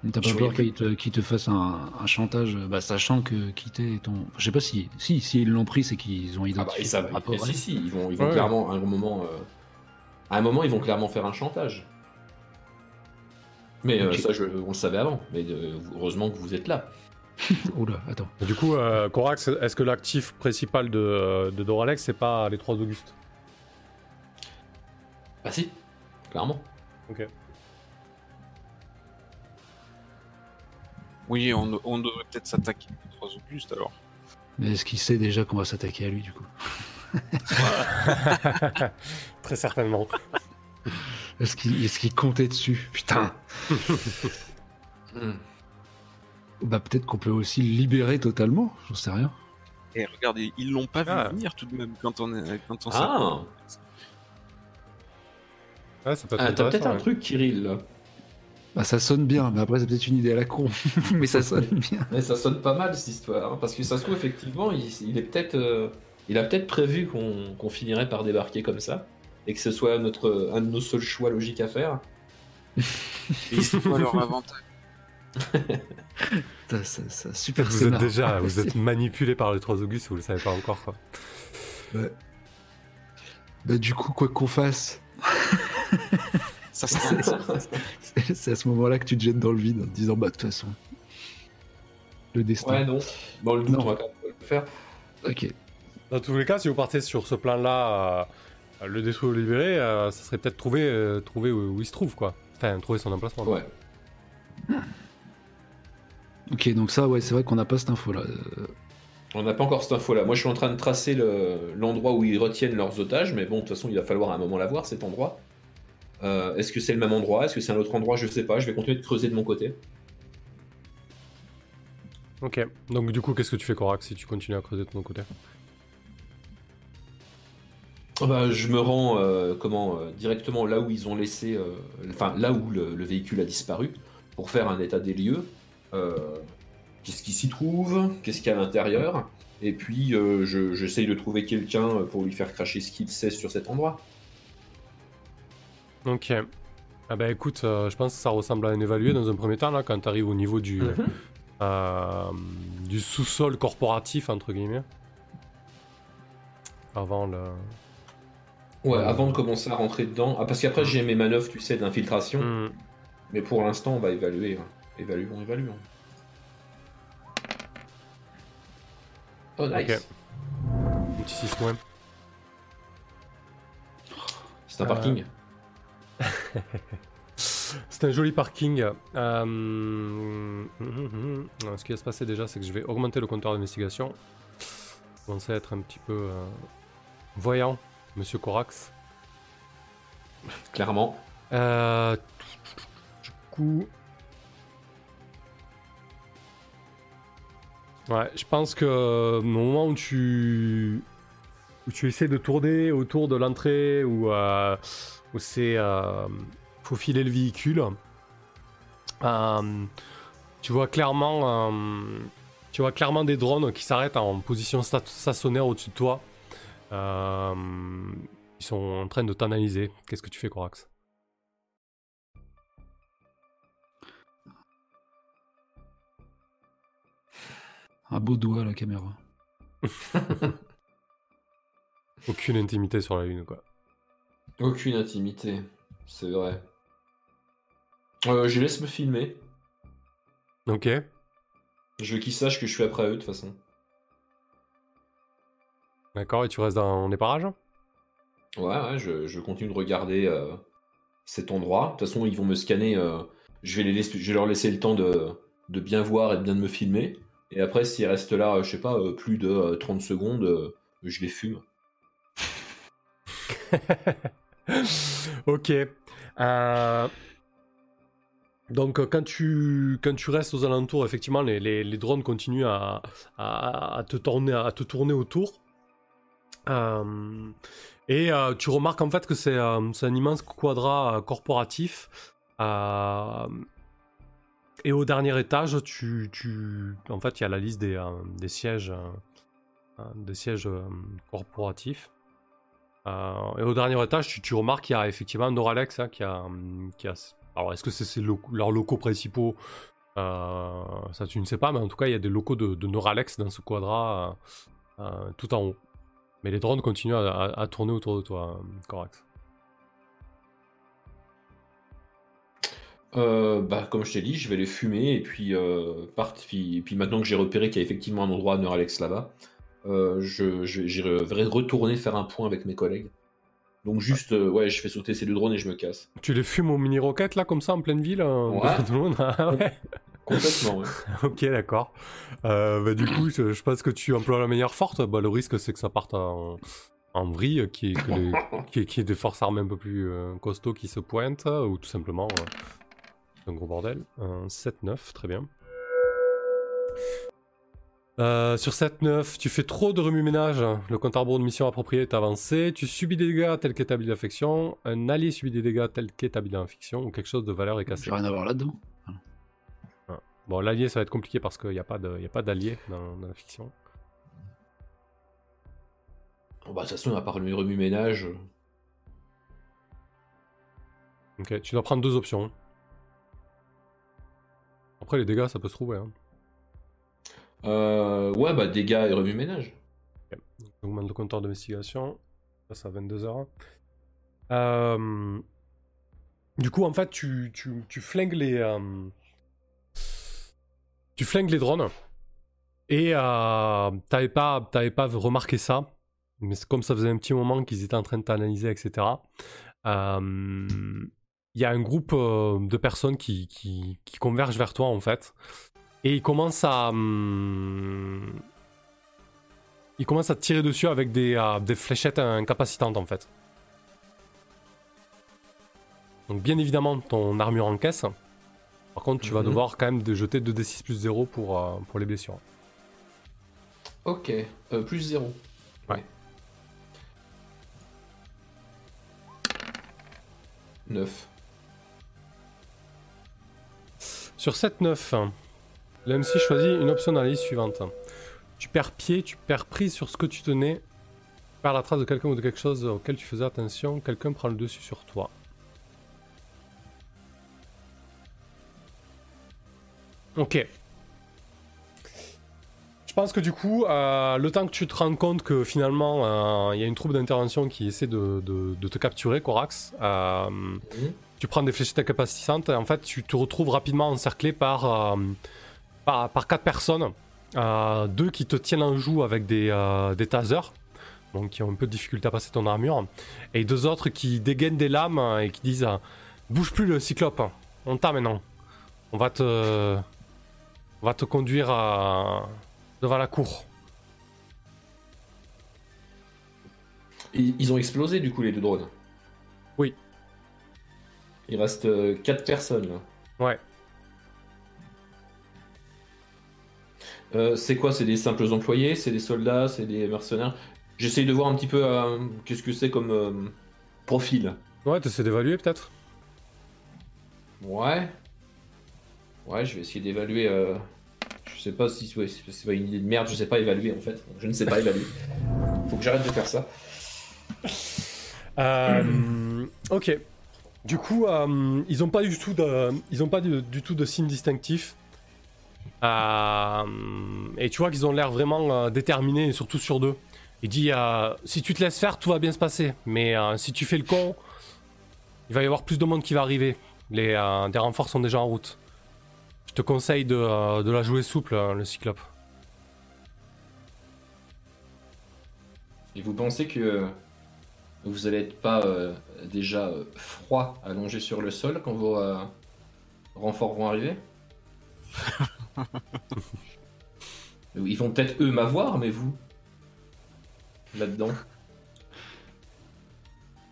Mais T'as pas peur
voyais
qu'il te, te fasse un, un chantage, bah, sachant que quitter ton. Je sais pas si. Si, si ils l'ont pris, c'est qu'ils ont
Ah bah,
identifié.
ils savent,
rapport
si,
elle.
si, ils vont, ils vont
Ouais.
clairement, à un moment, euh, à un moment, ils vont clairement faire un chantage. Mais euh, ça, je- on le savait avant. Mais euh, heureusement que vous êtes là.
Oula, attends.
Et du coup, euh, Corax, est-ce que l'actif principal de, de Doralex, c'est pas les 3 Augustes?
Ah si, clairement.
Ok.
Oui, on, on devrait peut-être s'attaquer aux trois Augustes alors.
Mais est-ce qu'il sait déjà qu'on va s'attaquer à lui, du coup?
Très certainement.
Est-ce qu'il est qu'il comptait dessus? Putain
Hmm.
Bah, peut-être qu'on peut aussi le libérer totalement, j'en sais rien.
Et regardez, ils l'ont pas vu
Ah.
venir tout de même quand on est quand on
Ah,
Ouais, ça peut être
ah t'as peut-être un truc, Kirill.
Bah, ça sonne bien, mais après, c'est peut-être une idée à la con. mais ça sonne bien.
Mais ça sonne pas mal cette histoire, hein, parce que ça se trouve effectivement, il, il est peut-être, euh, il a peut-être prévu qu'on qu'on finirait par débarquer comme ça, et que ce soit notre, un de nos seuls choix logiques à faire.
Et c'est quoi leur avantage?
Ça, ça, super
Vous êtes déjà vous êtes manipulé par les 3 Augustes, vous le savez pas encore. Quoi.
Bah, du coup, quoi qu'on fasse,
Ça se tente.
c'est à ce moment-là que tu te jettes dans le vide en te disant, bah, de toute façon, le destin.
Ouais, non. Dans le doute,
Non.
on va quand même le faire.
Ok.
Dans tous les cas, si vous partez sur ce plan-là, euh, le détruire ou le libérer, euh, ça serait peut-être trouver, euh, trouver où, où il se trouve, quoi. Enfin, trouver son emplacement. quoi.
Ouais.
Ok, donc ça, ouais, c'est vrai qu'on n'a pas cette info-là.
On n'a pas encore cette info-là. Moi, je suis en train de tracer le- l'endroit où ils retiennent leurs otages, mais bon, de toute façon, il va falloir à un moment l'avoir, cet endroit. Euh, Est-ce que c'est le même endroit? Est-ce que c'est un autre endroit? Je sais pas. Je vais continuer de creuser de mon côté.
Ok. Donc, du coup, qu'est-ce que tu fais, Corax, si tu continues à creuser de ton côté?
Ah bah, je me rends euh, comment euh, directement là où ils ont laissé, enfin là où le, le véhicule a disparu, pour faire un état des lieux. Qu'est-ce qui s'y trouve? Qu'est-ce qu'il y a à l'intérieur? Et puis je- j'essaye de trouver quelqu'un pour lui faire cracher ce qu'il sait sur cet endroit.
Ok. Ah bah écoute, euh, je pense que ça ressemble à un évalué dans un premier temps, là, quand tu arrives au niveau du, euh, du sous-sol corporatif, entre guillemets. Avant le...
Ouais, avant de commencer à rentrer dedans. Ah, parce qu'après j'ai mes manœuvres, tu sais, d'infiltration.
Hmm.
Mais pour l'instant, on va évaluer. hein. Évaluons, évaluons. Oh, nice.
Ok. Petit 6 moins.
C'est un
Euh,
parking.
C'est un joli parking. Euh, hum, hum, hum. Ce qui va se passer déjà, c'est que je vais augmenter le compteur d'investigation. Commencer à être un petit peu euh, voyant, monsieur Corax.
Clairement.
Euh, du coup. Ouais, je pense que euh, au moment où tu où tu essaies de tourner autour de l'entrée euh, où c'est euh, faufiler le véhicule, euh, tu vois clairement euh, tu vois clairement des drones qui s'arrêtent en position sta- stationnaire au-dessus de toi Euh, ils sont en train de t'analyser. Qu'est-ce que tu fais, Corax?
Un beau doigt à la caméra.
Aucune intimité sur la lune, quoi.
Aucune intimité, c'est vrai. Euh, je laisse me filmer.
Ok.
Je veux qu'ils sachent que je suis après eux de toute façon.
D'accord, et tu restes dans les parages
Ouais, ouais, je, je continue de regarder euh, cet endroit. De toute façon, ils vont me scanner. euh, je, vais les laisser- je vais leur laisser le temps de, de bien voir et de bien de me filmer. Et après, s'ils restent là, euh, je sais pas, plus de euh, 30 secondes, je les fume.
ok. Euh, Donc quand tu, quand tu restes aux alentours, effectivement, les, les- drones continuent à, à- te tourner, à te tourner autour. Euh, et euh, tu remarques en fait que c'est euh, un immense quadrat corporatif. Et au dernier étage, tu, tu, en fait, il y a la liste des, des sièges, des sièges corporatifs. Euh, et au dernier étage, tu, remarques qu'il y a effectivement Noralex hein, qui, a, hum, qui a. Alors, est-ce que c'est leurs locaux principaux? Euh, Ça, tu ne sais pas, mais en tout cas, il y a des locaux de, de Noralex dans ce quadrat euh, tout en haut. Mais les drones continuent à, tourner autour de toi, Corax.
Bah, comme je t'ai dit, je vais les fumer et puis, euh, part- puis maintenant que j'ai repéré qu'il y a effectivement un endroit à Neuralex là-bas, euh, je, je, j'y vais retourner faire un point avec mes collègues. Donc juste, euh, ouais, je fais sauter ces deux drones et je me casse.
Tu les fumes aux mini-roquettes, là, comme ça, en pleine ville euh,
Ouais.
tout le monde Ah ouais.
Complètement, ouais.
Ok, d'accord. Euh, bah, du coup, je, je pense que tu emploies la manière forte. Bah, le risque, c'est que ça parte en, en vrille, qui est, qui, est- qui est des forces armées un peu plus costauds qui se pointent, ou tout simplement un gros bordel. Un 7-9, très bien. Euh, sur 7-9, tu fais trop de remue-ménage. Le compte à de mission approprié est avancé. Tu subis des dégâts tels qu'établis d'affection. Un allié subit des dégâts tels qu'établis d'affection. Ou quelque chose de valeur est cassé.
J'ai rien à voir là-dedans.
Bon, l'allié, ça va être compliqué parce qu'il n'y a pas a d'allié dans, dans la fiction.
Bon, bah, de toute façon, à part le remue-ménage,
Ok, tu dois prendre deux options. Après, les dégâts, ça peut se trouver. Hein.
Euh, ouais, bah, dégâts et remue-ménage.
On augmente le compteur d'investigation. Ça, c'est à 22h. Euh, Du coup, en fait, tu, tu, tu flingues les. euh, Tu flingues les drones. Et euh, t'avais pas, pas remarqué ça. Mais comme ça faisait un petit moment qu'ils étaient en train de t'analyser, etc. Il y a un groupe de personnes qui, qui convergent vers toi, en fait. Et ils commencent à. hum, il commence à tirer dessus avec des, euh, des fléchettes incapacitantes en fait. Donc bien évidemment ton armure en caisse. Par contre tu vas
Mhm.
devoir quand même de jeter 2d6 plus 0 pour, euh, pour les blessures.
Ok, euh, plus 0.
Ouais.
9.
Sur 7-9, l'MC choisit une option dans la liste suivante. Tu perds pied, tu perds prise sur ce que tu tenais, tu perds la trace de quelqu'un ou de quelque chose auquel tu faisais attention, quelqu'un prend le dessus sur toi. Ok. Je pense que du coup, euh, le temps que tu te rends compte que finalement, euh, il y a une troupe d'intervention qui essaie de, de- de te capturer, Corax, euh, tu prends des fléchettes incapacitantes et en fait, tu te retrouves rapidement encerclé par, par, par quatre personnes. Euh, deux qui te tiennent en joue avec des, euh, des tasers, donc qui ont un peu de difficulté à passer ton armure, et deux autres qui dégainent des lames et qui disent euh, Bouge plus le cyclope, on t'a maintenant. On va te. On va te conduire à- devant la cour.
Ils, ils ont explosé du coup les deux drones?
Oui.
Il reste 4 personnes là.
Ouais.
Euh, c'est quoi? C'est des simples employés? C'est des soldats? C'est des mercenaires? J'essaye de voir un petit peu euh, qu'est-ce que c'est comme euh, profil.
Ouais, t'essaies d'évaluer peut-être?
Ouais. Ouais, je vais essayer d'évaluer. Je sais pas si ouais, c'est pas une idée de merde, je sais pas évaluer en fait. Je ne sais pas évaluer. Faut que j'arrête de faire ça.
Ok. Du coup, ils ont pas du tout de, ils ont pas du, du tout de signe distinctif. Euh, et tu vois qu'ils ont l'air vraiment euh, déterminés, et surtout sur deux. Il dit euh, si tu te laisses faire, tout va bien se passer. Mais euh, si tu fais le con, il va y avoir plus de monde qui va arriver. Les euh, des renforts sont déjà en route. Je te conseille de, euh, de la jouer souple, euh, le cyclope.
Et vous pensez que vous allez être pas euh, déjà euh, froid allongé sur le sol quand vos euh, renforts vont arriver? Ils vont peut-être eux m'avoir, mais vous Là-dedans.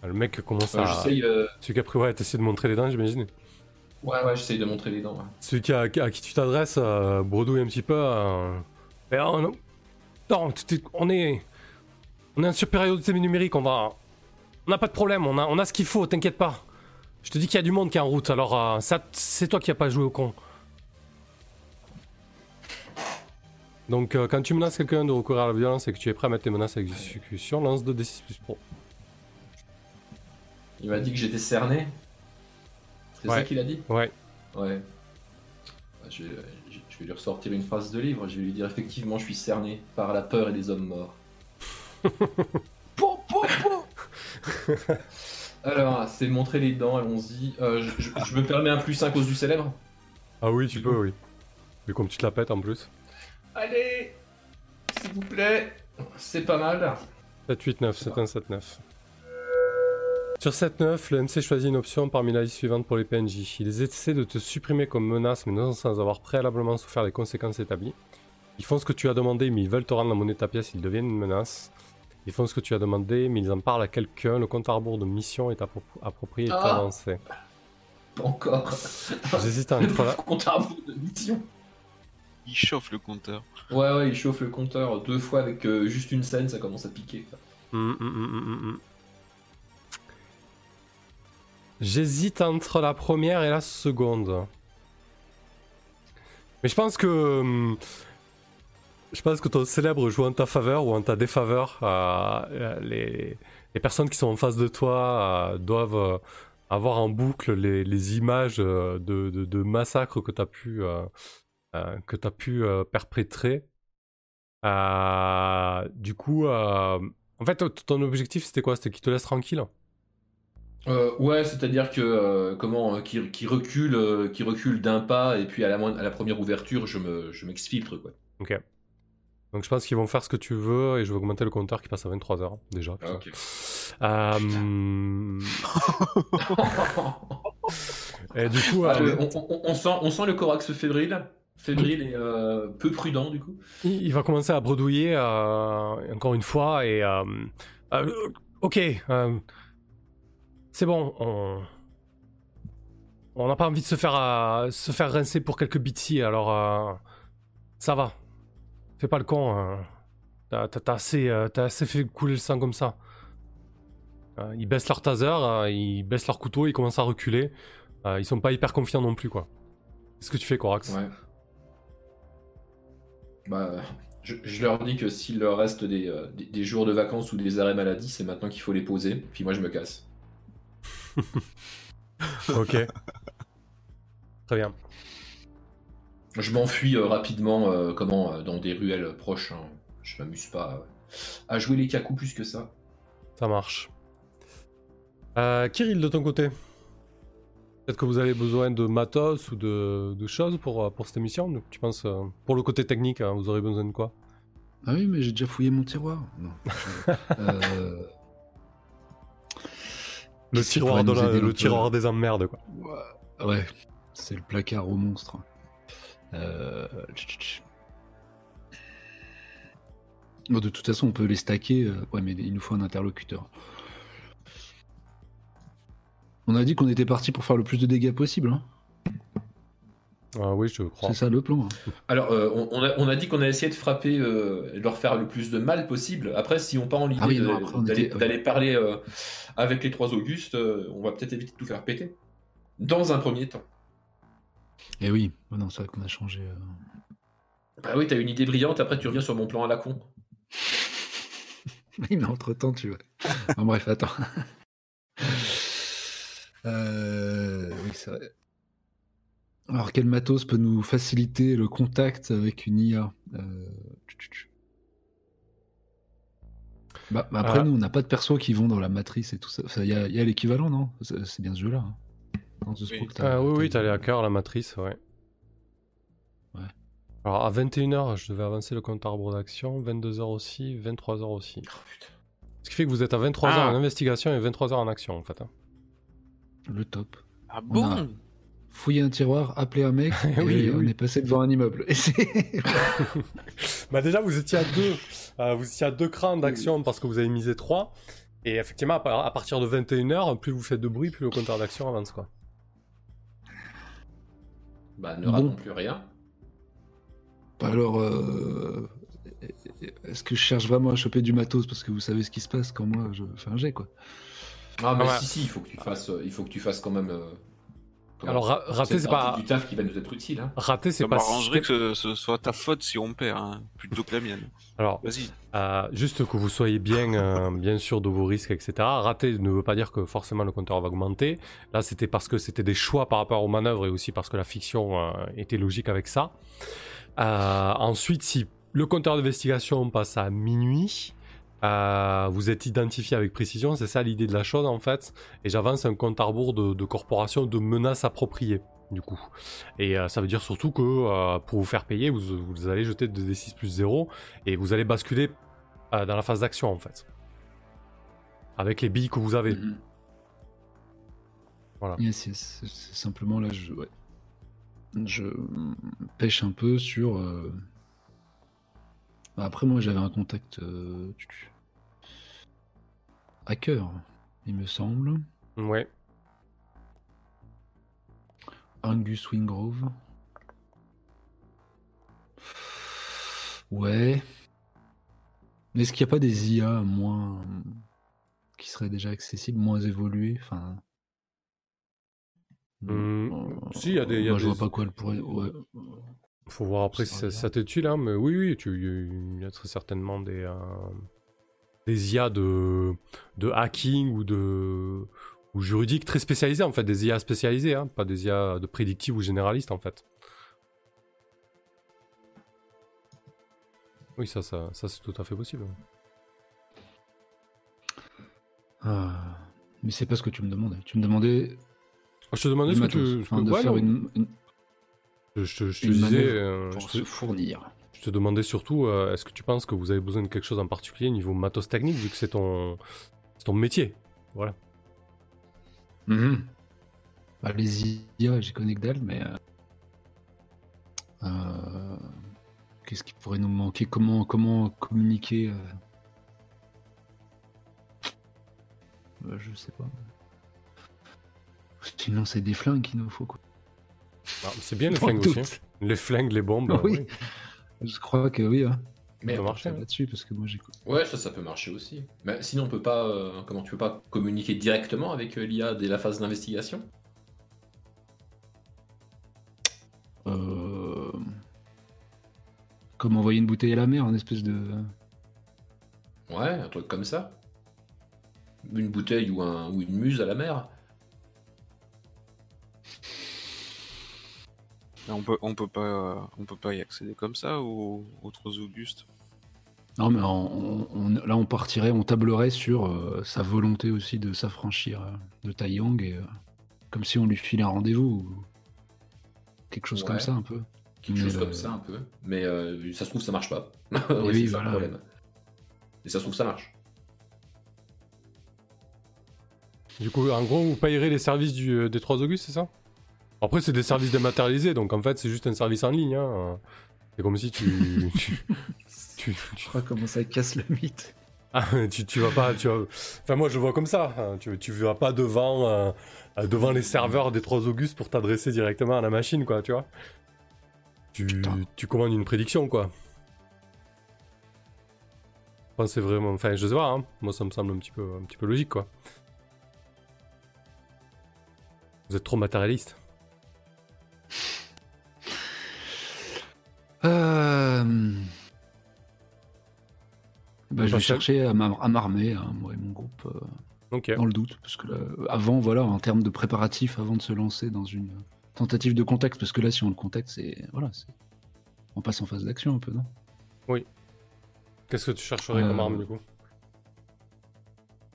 Le mec commence
Euh,
à.
Euh,
Celui qui a pris, ouais, t'essaies de montrer les dents, j'imagine.
Ouais, ouais, j'essaye de montrer les dents. ouais.
Celui qui a- à qui tu t'adresses euh, bredouille un petit peu. euh, non, tu- tu- on est, on est en supériorité numérique. On va, on n'a pas de problème. On a, on a ce qu'il faut. T'inquiète pas. Je te dis qu'il y a du monde qui est en route. Alors euh, ça, c'est toi qui a pas joué au con. Donc euh, quand tu menaces quelqu'un de recourir à la violence et que tu es prêt à mettre tes menaces à exécution, lance 2d6 plus pro.
Il m'a dit que j'étais cerné. C'est
Ouais.
ça qu'il a dit?
Ouais.
Ouais. Bah, Je vais, je- je vais lui ressortir une phrase de livre. Je vais lui dire effectivement, je suis cerné par la peur et les hommes morts. Po, po, po. Alors, c'est montrer les dents, allons-y. Euh, je, je- je me permets un plus 1 à cause du célèbre
Ah oui, tu peux, oui. Mais comme tu te la pètes en plus.
Allez S'il vous plaît C'est pas mal.
7, 8, 9, c'est un 7, 9. Sur 7, 9, le MC choisit une option parmi la liste suivante pour les PNJ. Ils essaient de te supprimer comme menace, mais non sans avoir préalablement souffert les conséquences établies. Ils font ce que tu as demandé, mais ils veulent te rendre la monnaie de ta pièce, ils deviennent une menace. Ils font ce que tu as demandé, mais ils en parlent à quelqu'un. Le compte à rebours de mission est appro- approprié et
Ah.
avancé.
Pas encore.
J'hésite
Le
entre la...
compte à rebours de mission.
Il chauffe le compteur.
Ouais, ouais, il chauffe le compteur deux fois avec euh, juste une scène, ça commence à piquer.
Hum, hum, hum. J'hésite entre la première et la seconde. Mais je pense que. Je pense que ton célèbre joue en ta faveur ou en ta défaveur. euh, les, les personnes qui sont en face de toi euh, doivent euh, avoir en boucle les, les images euh, de, de, de massacres que tu as pu, euh, que t'as pu euh, perpétrer. Euh, du coup, en fait, ton objectif c'était quoi? C'était qu'il te laisse tranquille?
Euh, ouais, c'est-à-dire que euh, comment, euh, qui, qui recule, qui recule d'un pas et puis à la, moindre- à la première ouverture, je me, je m'exfiltre quoi.
Ok. Donc je pense qu'ils vont faire ce que tu veux et je vais augmenter le compteur qui passe à 23h déjà.
Ah, ok.
Et du coup,
Ah, le- on, on- on sent, on sent le corax fébrile, fébrile et euh, peu prudent du coup.
il va commencer à bredouiller euh, encore une fois et euh, ok, c'est bon, on on n'a pas envie de se faire se faire rincer pour quelques bitsy, alors ça va, fais pas le con, t'as assez t'as assez fait couler le sang comme ça. Ils baissent leur taser, ils baissent leur couteau, ils commencent à reculer. Ils sont pas hyper confiants non plus quoi. Qu'est-ce que tu fais, Corax?
Ouais. Bah, je, je leur dis que s'il leur reste des, euh, des, des jours de vacances ou des arrêts maladie, c'est maintenant qu'il faut les poser. Puis moi, je me casse.
Ok. Très bien.
Je m'enfuis euh, rapidement, euh, comment, dans des ruelles proches. hein. Je m'amuse pas à jouer les cacous plus que ça.
Ça marche. Kirill, de ton côté? Peut-être que vous avez besoin de matos ou de, de choses pour, euh, pour cette émission donc, Tu penses, euh, pour le côté technique, hein, vous aurez besoin de quoi?
Ah oui, mais j'ai déjà fouillé mon tiroir. Non. euh,
Le tiroir, de la- le tiroir des emmerdes, quoi.
Ouais, ouais, c'est le placard au monstre. Euh. Bon, de toute façon, on peut les stacker. euh, Ouais, mais il nous faut un interlocuteur. On a dit qu'on était parti pour faire le plus de dégâts possible. hein.
Ah oui, je crois.
C'est ça le plan. hein.
Alors, euh, on, a, on a dit qu'on a essayé de frapper, euh, et de leur faire le plus de mal possible. Après, si on part en l'idée
Ah oui, après, on
d'aller parler euh, avec les trois Augustes, euh, on va peut-être éviter de tout faire péter. Dans un premier temps.
Et oui, oh non, c'est vrai qu'on a changé. euh.
Bah oui, t'as une idée brillante, après tu reviens sur mon plan à la con.
Oui, mais entre temps, tu vois. Enfin, bref, attends. Euh, oui, c'est vrai. Alors, quel matos peut nous faciliter le contact avec une IA Euh. Bah, bah après,
Ah.
nous, on n'a pas de persos qui vont dans la matrice et tout ça. Enfin, Il y a, il y a l'équivalent, non? C'est c'est bien ce jeu-là. hein. Dans The
Oui.
Spook,
Ah, oui, oui,
t'as-
t'as les hackers, la matrice, ouais.
Ouais.
Alors à 21h, je devais avancer le compte arbre d'action, 22h aussi, 23h aussi.
Oh, putain.
Ce qui fait que vous êtes à 23h
Ah.
en investigation et 23h en action en fait. hein.
Le top.
Ah
On
bon?
Fouiller un tiroir, appeler un mec, et
Oui,
on
oui.
est passé devant un immeuble.
Bah déjà vous étiez à deux, euh, vous étiez à deux crans d'action parce que vous avez misé 3. Et effectivement à par- à partir de 21h, plus vous faites de bruit, plus le compteur d'action avance quoi.
Bah, ne
Bon.
ratons plus rien.
Alors, euh, est-ce que je cherche vraiment à choper du matos parce que vous savez ce qui se passe quand moi je fais un jet quoi?
Ah, mais
ouais.
si, si, il faut que tu fasses, euh, il faut que tu fasses quand même. euh, comment-
Alors ra- rater c'est pas
du taf qui va nous être utile. Hein.
rater c'est
Ça
pas
m'arrangerait que ce, ce soit ta faute si on perd, hein, plutôt que la mienne.
Alors
Vas-y.
Euh, juste que vous soyez bien, euh, bien sûr de vos risques, etc. Rater ne veut pas dire que forcément le compteur va augmenter. Là, c'était parce que c'était des choix par rapport aux manœuvres et aussi parce que la fiction euh, était logique avec ça. Euh, ensuite, si le compteur d'investigation passe à minuit, euh, vous êtes identifié avec précision, c'est ça l'idée de la chose en fait. Et j'avance un compte à rebours de, de corporation de menaces appropriées. Du coup. Et euh, ça veut dire surtout que euh, pour vous faire payer, vous, vous allez jeter 2d6 plus 0 et vous allez basculer euh, dans la phase d'action en fait. Avec les billes que vous avez.
Mhm.
Yes, yes, c'est- simplement là, je, ouais. je pêche un peu sur. euh, bah, Après, moi, j'avais un contact euh, tu- hacker, il me semble.
Ouais.
Angus Wingrove. Ouais. Mais est-ce qu'il n'y a pas des IA moins. qui seraient déjà accessibles, moins évoluées? Enfin.
Hmm,
Euh,
si, il y a des- y a
moi, je vois pas quoi elle pourrait. Ouais.
Faut voir après si
Ça
ça, t'est utile, hein, mais oui, oui, tu- il y a très certainement des, euh, des IA de, de hacking ou de ou juridique très spécialisées en fait, des IA spécialisées, hein, pas des IA de prédictives ou généralistes en fait. Oui, ça, ça, ça c'est tout à fait possible.
Ah, Mais c'est pas ce que tu me demandais. Tu me demandais
Je te demandais ce que
matos,
tu.
enfin, de
ouais,
faire une, une-
Je, je te- je te
une
disais, euh,
pour
je,
se
te,
fournir.
Te demandais surtout, euh, est-ce que tu penses que vous avez besoin de quelque chose en particulier niveau matos technique, vu que c'est ton, ton métier? Voilà.
Bah, les IA, j'y connais que dalle, mais. euh, euh, Qu'est-ce qui pourrait nous manquer? Comment, comment communiquer bah, Je sais pas. Sinon, c'est des flingues qu'il nous faut. Quoi.
Ah, c'est bien les flingues aussi. hein. Les flingues, les bombes.
Oui. Je crois que oui. Hein.
Mais
Ça marche,
Ça
hein.
là-dessus, parce que moi, j'écoute.
Ouais, ça, ça peut marcher aussi. Mais sinon, on peut pas. euh, comment tu peux pas communiquer directement avec euh, l'IA dès la phase d'investigation?
Euh... Comme envoyer une bouteille à la mer, un espèce de.
Ouais, un truc comme ça. Une bouteille ou, un, ou une muse à la mer.
On peut, on peut pas, on peut pas y accéder comme ça aux autres Augustes.
Non, mais on- on- là, on partirait, on tablerait sur euh, sa volonté aussi de s'affranchir euh, de Tai Yang, et, euh, comme si on lui filait un rendez-vous. ou Quelque chose
Ouais.
comme ça, un peu.
Quelque
Mais
chose comme ça, un peu. Mais euh, ça se trouve, ça marche pas. Ouais,
oui,
c'est ça
voilà.
le problème. Et ça se trouve, ça marche.
Du coup, en gros, vous payerez les services du, des 3 Augustes, c'est ça? Après, c'est des services dématérialisés, donc en fait, c'est juste un service en ligne. hein. C'est comme si tu. tu, tu, tu-
Je crois comment ça casse le mythe.
Ah, tu, tu vas pas. Tu vas... Enfin, moi, je vois comme ça. hein. Tu, tu vas pas devant, euh, euh, devant les serveurs des 3 Augustes pour t'adresser directement à la machine, quoi, tu vois tu,
Putain.
tu commandes une prédiction, quoi. Que c'est vraiment. Enfin, je sais pas, hein. moi, ça me semble un petit peu, un petit peu logique, quoi. Vous êtes trop matérialiste.
Euh... Bah, je vais chercher à m'ar- à m'armer, hein, moi et mon groupe, euh, dans le doute. Parce que là, avant, voilà, en termes de préparatifs, avant de se lancer dans une tentative de contact, parce que là, si on le contacte, c'est. Voilà, on passe en phase d'action un peu, non?
Qu'est-ce que tu chercherais comme
Euh,
arme du coup?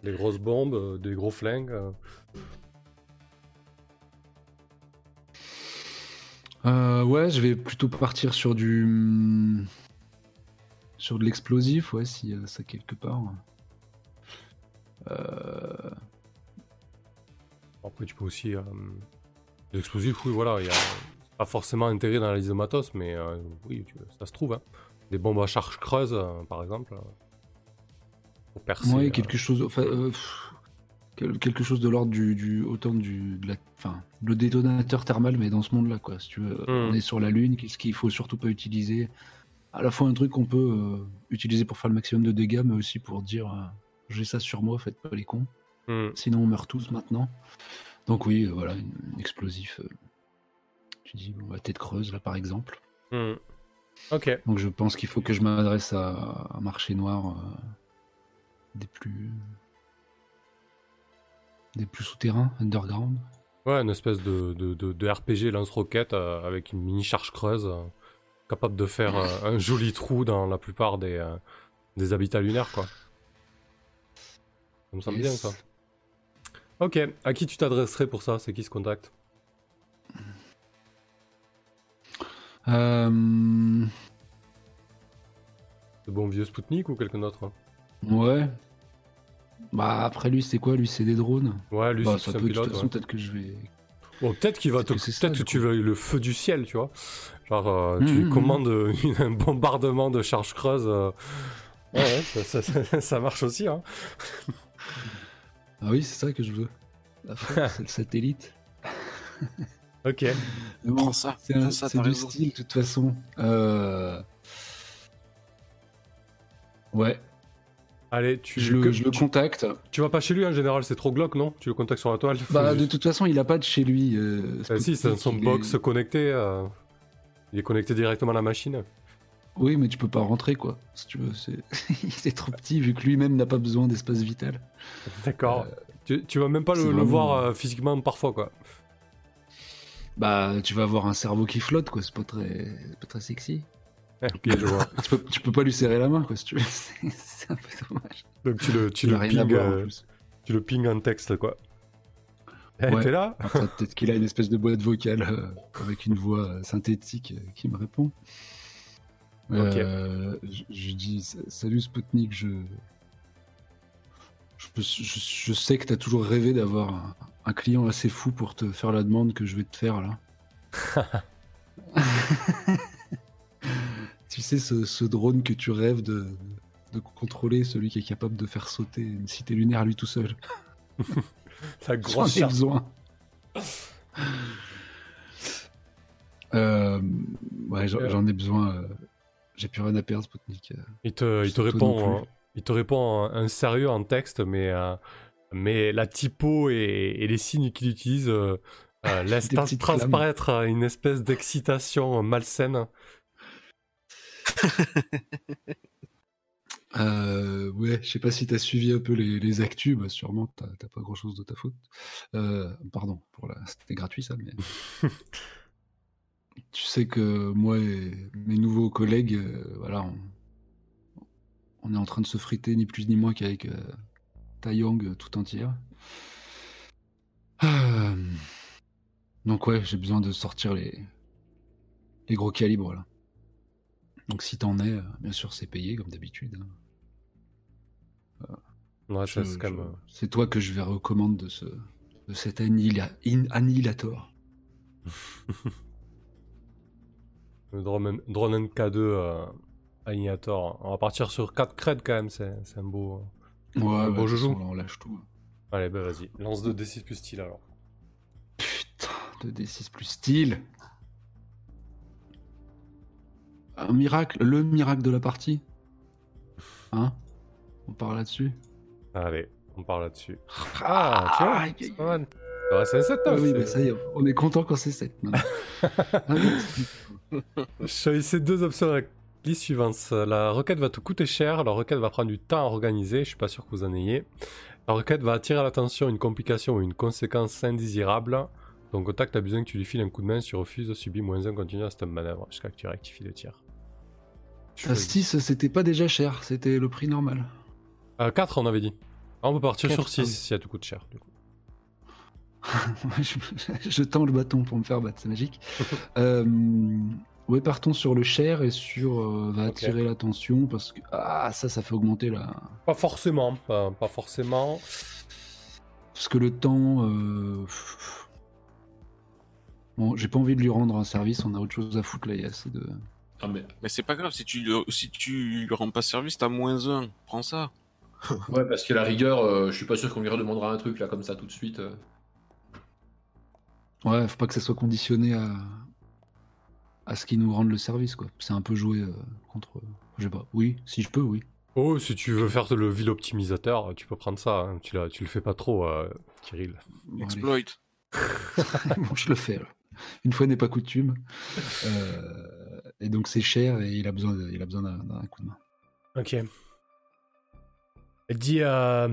Des grosses bombes, euh, des gros flingues euh,
ouais, je vais plutôt partir sur du. Sur de l'explosif, ouais, si euh, ça quelque part. Euh,
Après, tu peux aussi. Euh, L'explosif, oui, voilà. Il y a pas forcément intégré dans la liste de matos, mais euh, oui, tu- ça se trouve. hein. Des bombes à charge creuse, euh, par exemple. pour percer.
ouais, quelque chose. Enfin, pff, quelque chose de l'ordre du, du. Autant du. de la- enfin, le détonateur thermal, mais dans ce monde-là, quoi. Si tu veux,
Hmm.
on est sur la Lune, qu'est-ce qu'il faut surtout pas utiliser? À la fois un truc qu'on peut euh, utiliser pour faire le maximum de dégâts, mais aussi pour dire euh, j'ai ça sur moi, faites pas les cons.
hmm.
Sinon, on meurt tous maintenant. Donc oui, euh, voilà, un explosif. tu dis, bon, la tête creuse, là, par exemple.
Hmm. Ok.
Donc je pense qu'il faut que je m'adresse à un marché noir des plus... des plus souterrains, underground.
Ouais, une espèce de, de, de, de RPG lance-roquette euh, avec une mini charge creuse, euh, capable de faire euh, un joli trou dans la plupart des, des habitats lunaires, quoi. Ça me semble bien, ça. Ok, à qui tu t'adresserais pour ça? C'est qui ce contact?
Euh,
Le bon vieux Spoutnik ou quelqu'un d'autre hein?
Ouais. Bah après lui, c'est quoi? Lui, c'est des drones.
Ouais, lui,
bah,
c'est
peut, de
pilote.
toute façon,
ouais.
peut-être que je vais...
Bon, peut-être qu'il va te...
peut-être que
tu veux le feu du ciel, tu vois. Genre, euh,
Mhm,
tu
mhm.
commandes euh, un bombardement de charge creuse. euh, Ouais, ouais, ça, ça- ça- ça marche aussi, hein.
Ah oui, c'est ça que je veux. La c'est le satellite.
Ok.
Bon,
Prends ça,
C'est un-
prends ça,
c'est
t'as
du
raison.
style, de toute façon. Euh, Ouais,
Allez, tu,
je le, je le
tu,
contacte.
tu vas pas chez lui en général, c'est trop glauque, non? Tu le contactes sur la toile
Bah, de
juste-
toute façon, il a pas de chez lui. euh,
Ah, si, c'est son
il
box
est-
connecté. euh, Il est connecté directement à la machine.
Oui, mais tu peux pas rentrer, quoi. Si tu veux, c'est c'est trop petit, vu que lui-même n'a pas besoin d'espace vital.
D'accord. Tu, tu vas même pas le, voir euh, physiquement parfois, quoi.
Bah, tu vas avoir un cerveau qui flotte, quoi. C'est pas très, c'est pas très sexy.
Ok, je vois.
Tu peux, tu peux pas lui serrer la main, quoi, si tu veux. C'est un peu dommage.
Donc tu le, tu le ping, euh, tu le ping en texte, quoi. Eh,
Ouais.
t'es là
peut-être qu'il a une espèce de boîte vocale euh, avec une voix euh, synthétique euh, qui me répond. Euh, je, je dis Salut Spoutnik, je... Je, je- je sais que tu as toujours rêvé d'avoir un, un client assez fou pour te faire la demande que je vais te faire là. tu sais, ce, ce drone que tu rêves de, de contrôler, celui qui est capable de faire sauter une cité lunaire à lui tout seul.
La
J'en
grosse
ai besoin. Euh, ouais, j'en j'en ai besoin. euh, J'ai plus rien à perdre, Spoutnik. euh.
Il te, il répond, euh, il te répond un, sérieux en texte, mais, euh, mais la typo et, et les signes qu'il utilise euh, euh, laissent trans-
flammes.
transparaître euh, une espèce d'excitation malsaine.
Euh, ouais, je sais pas si t'as suivi un peu les, les actus, bah sûrement t'as pas grand chose de ta faute. Euh, pardon, pour la... c'était gratuit ça, mais. tu sais que moi et mes nouveaux collègues, euh, voilà, on... on est en train de se friter ni plus ni moins qu'avec Taeyong euh, tout entière. Donc ouais, j'ai besoin de sortir les les gros calibres là. Donc si t'en es, euh, bien sûr c'est payé comme d'habitude. hein.
Ouais,
Je-
ça, c'est quand
je-
même, euh,
C'est toi que je vais recommande de, ce, de cet annihila- in- annihilator.
le drone, drone NK2 euh, Annihilator. On va partir sur 4 creds quand même, c'est c'est un beau.
Ouais, toute
joujou.
façon, là, on lâche tout.
Allez, bah vas-y, lance de D6 plus style alors.
Putain, 2d6 plus style. Un miracle, le miracle de la partie. Hein? On parle là-dessus?
Allez, on part là-dessus. Ah, tu vois,
aïe,
c'est
aïe,
pas mal. Ouais, c'est un 7
Ah oui, bah ça y est, on est content quand c'est 7 maintenant. Ah.
Je choisissais deux options avec Liste suivante. La requête va te coûter cher, la requête va prendre du temps à organiser, je suis pas sûr que vous en ayez. La requête va attirer l'attention, une complication ou une conséquence indésirable. Donc au tac, t'as besoin que tu lui files un coup de main, si tu refuses, subis moins 1 continue à cette manœuvre jusqu'à que tu rectifies le tir.
À 6, c'était pas déjà cher, c'était le prix normal.
4 on avait dit. Ah, on peut partir
Quatre,
sur 6
ah oui.
si ça te coûte cher. Du coup.
je, je tends le bâton pour me faire battre, c'est magique. euh, ouais, partons sur le cher et sur euh, va attirer l'attention parce que ah ça, ça fait augmenter la
Pas forcément, pas, pas forcément.
parce que le temps. euh, Bon, j'ai pas envie de lui rendre un service, on a autre chose à foutre là, il y a assez de.
Ah, mais...
Mais c'est pas grave, si tu, si tu lui rends pas service, t'as moins un. Prends ça.
Ouais, parce que la rigueur, euh, je suis pas sûr qu'on lui redemandera un truc là comme ça tout de suite. euh.
Ouais, faut pas que ça soit conditionné à à ce qui nous rende le service quoi. C'est un peu jouer euh, contre. Je sais pas. Oui, si je peux, oui.
Oh, si tu veux faire le ville optimisateur, tu peux prendre ça. hein. Tu, la- tu le fais pas trop, euh, Kirill.
Bon.
Exploit.
bon, je le fais. alors. Une fois n'est pas coutume. Euh, et donc c'est cher et il a besoin, de- il a besoin d'un coup de main.
Ok. Elle dit euh,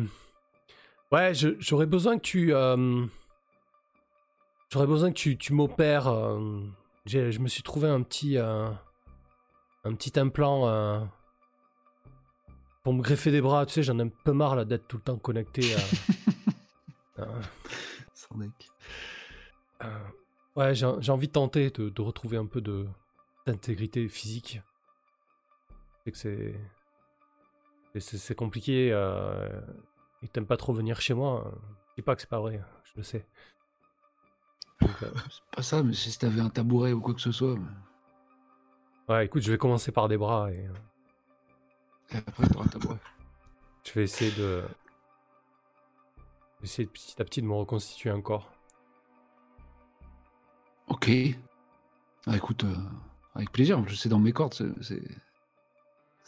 Ouais, j'aurais besoin que tu. euh, J'aurais besoin que tu, tu m'opères. j'ai- je me suis trouvé un petit. un petit implant. pour me greffer des bras. Tu sais, j'en ai un peu marre là d'être tout le temps connecté. à- à-
Sans deck.
Ouais, j'ai envie de tenter de, de retrouver un peu de d'intégrité physique. C'est que c'est c'est- compliqué. Euh, et t'aimes pas trop venir chez moi. Je dis pas que c'est pas vrai, je le sais. Euh,
C'est pas ça, mais si t'avais un tabouret ou quoi que ce soit. mais-
ouais, écoute, je vais commencer par des bras et
Et après t'auras un tabouret.
je vais essayer de essayer de petit à petit de me reconstituer un corps.
Ok. Ah, écoute, euh, avec plaisir. Je sais dans mes cordes, c'est-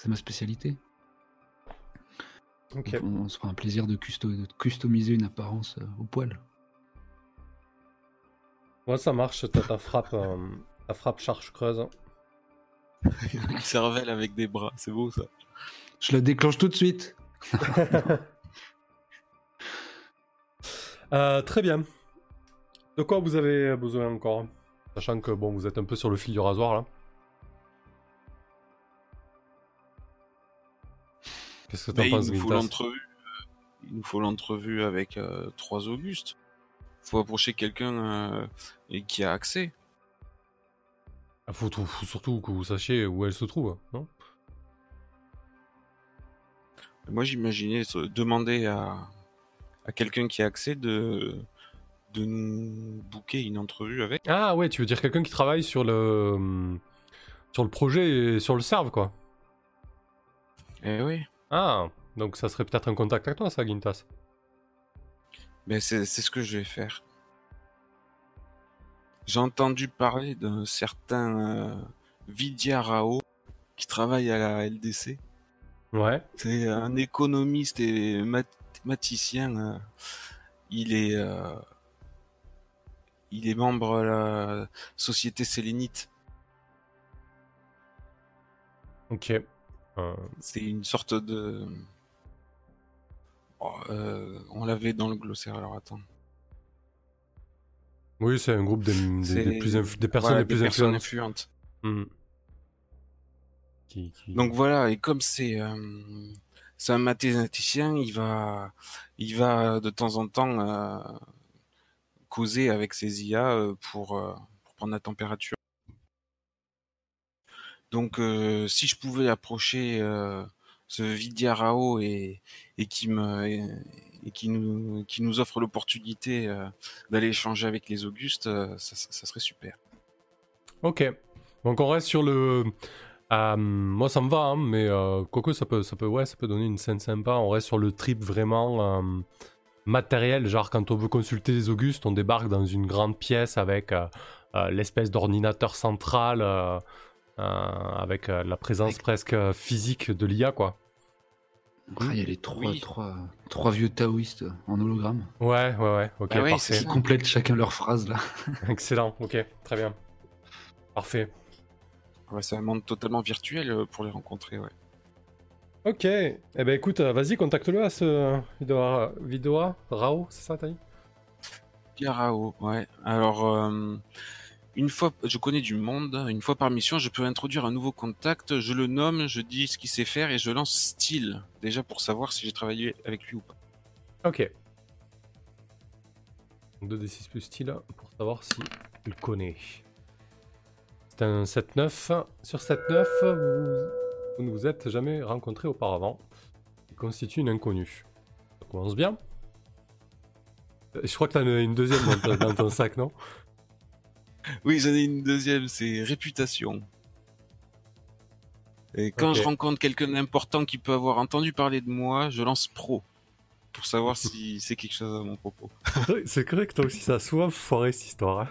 ma spécialité.
Ok.
Donc, on, on se fera un plaisir de, custo- de customiser une apparence euh, au poil.
Ouais, ça marche. T'as ta frappe, euh, ta frappe charge creuse.
Une cervelle avec des bras, c'est beau ça.
Je la déclenche tout de suite.
Euh, très bien. De quoi vous avez besoin encore? Sachant que bon, vous êtes un peu sur le fil du rasoir là. Qu'est-ce que t'en
Mais il
penses,
nous faut l'entrevue. euh, Il nous faut l'entrevue avec euh, trois Augustes. Faut approcher quelqu'un euh, et qui a accès.
Ah, faut, tout- faut surtout que vous sachiez où elle se trouve, non?
Moi, j'imaginais se- demander à, à quelqu'un qui a accès de, de nous booker une entrevue avec.
Ah ouais, tu veux dire quelqu'un qui travaille sur le sur le projet et sur le serve quoi.
Eh oui.
Ah, donc ça serait peut-être un contact avec toi ça, Gintas.
Ben, c'est c'est ce que je vais faire. J'ai entendu parler d'un certain euh, Vidya Rao qui travaille à la LDC.
Ouais.
C'est un économiste et mathématicien. euh, il est, euh, il est membre de la société sélénite.
Ok. Euh,
C'est une sorte de. Oh, euh, on l'avait dans le glossaire. Alors attends.
Oui, c'est un groupe des, des-
C'est-
des plus inf- des personnes
Voilà,
les plus
personnes
influentes.
influentes.
Qui, qui-
Donc voilà, et comme c'est euh, c'est un mathématicien, il va il va de temps en temps causer avec ses IA euh, pour, euh, pour prendre la température. Donc euh, si je pouvais approcher ce Vidya Rao et, et qui me et, qui nous qui nous offre l'opportunité d'aller échanger avec les Augustes, ça, serait super.
Ok. Donc on reste sur le. Moi ça me va, hein, mais quoique ça peut, ça peut, ouais, ça peut donner une scène sympa. On reste sur le trip vraiment matériel, genre quand on veut consulter les Augustes, on débarque dans une grande pièce avec euh, euh, l'espèce d'ordinateur central, euh, euh, avec euh, la présence
Avec-
presque euh, physique de l'IA, quoi.
Ah, il y a les trois,
Oui.
trois, trois vieux taoïstes en hologramme
Ouais, ouais, ouais. Ok,
Ah oui,
parfait.
c'est
qui
ça.
complètent chacun leur phrase là.
Excellent. Ok, très bien. Parfait.
Ouais, c'est un monde totalement virtuel pour les rencontrer, ouais.
Ok, eh ben écoute, euh, vas-y, contacte-le à ce vidéo, vidéo Rao, c'est ça, t'as dit?
Pierre Rao, ouais. Alors, euh, une fois, je connais du monde, une fois par mission, je peux introduire un nouveau contact, je le nomme, je dis ce qu'il sait faire et je lance style, déjà pour savoir si j'ai travaillé avec lui ou pas.
Ok. 2d6 plus style pour savoir si il connaît. C'est un 7-9. Sur 7-9, vous, vous ne vous êtes jamais rencontré auparavant. Il constitue une inconnue. Ça commence bien. Euh, Je crois que t'en as une deuxième dans, ton- dans ton sac, non?
Oui, j'en ai une deuxième, c'est réputation. Et quand je rencontre quelqu'un d'important qui peut avoir entendu parler de moi, je lance pro. Pour savoir si c'est quelque chose à mon propos.
C'est que toi aussi ça a souvent foiré cette histoire. hein.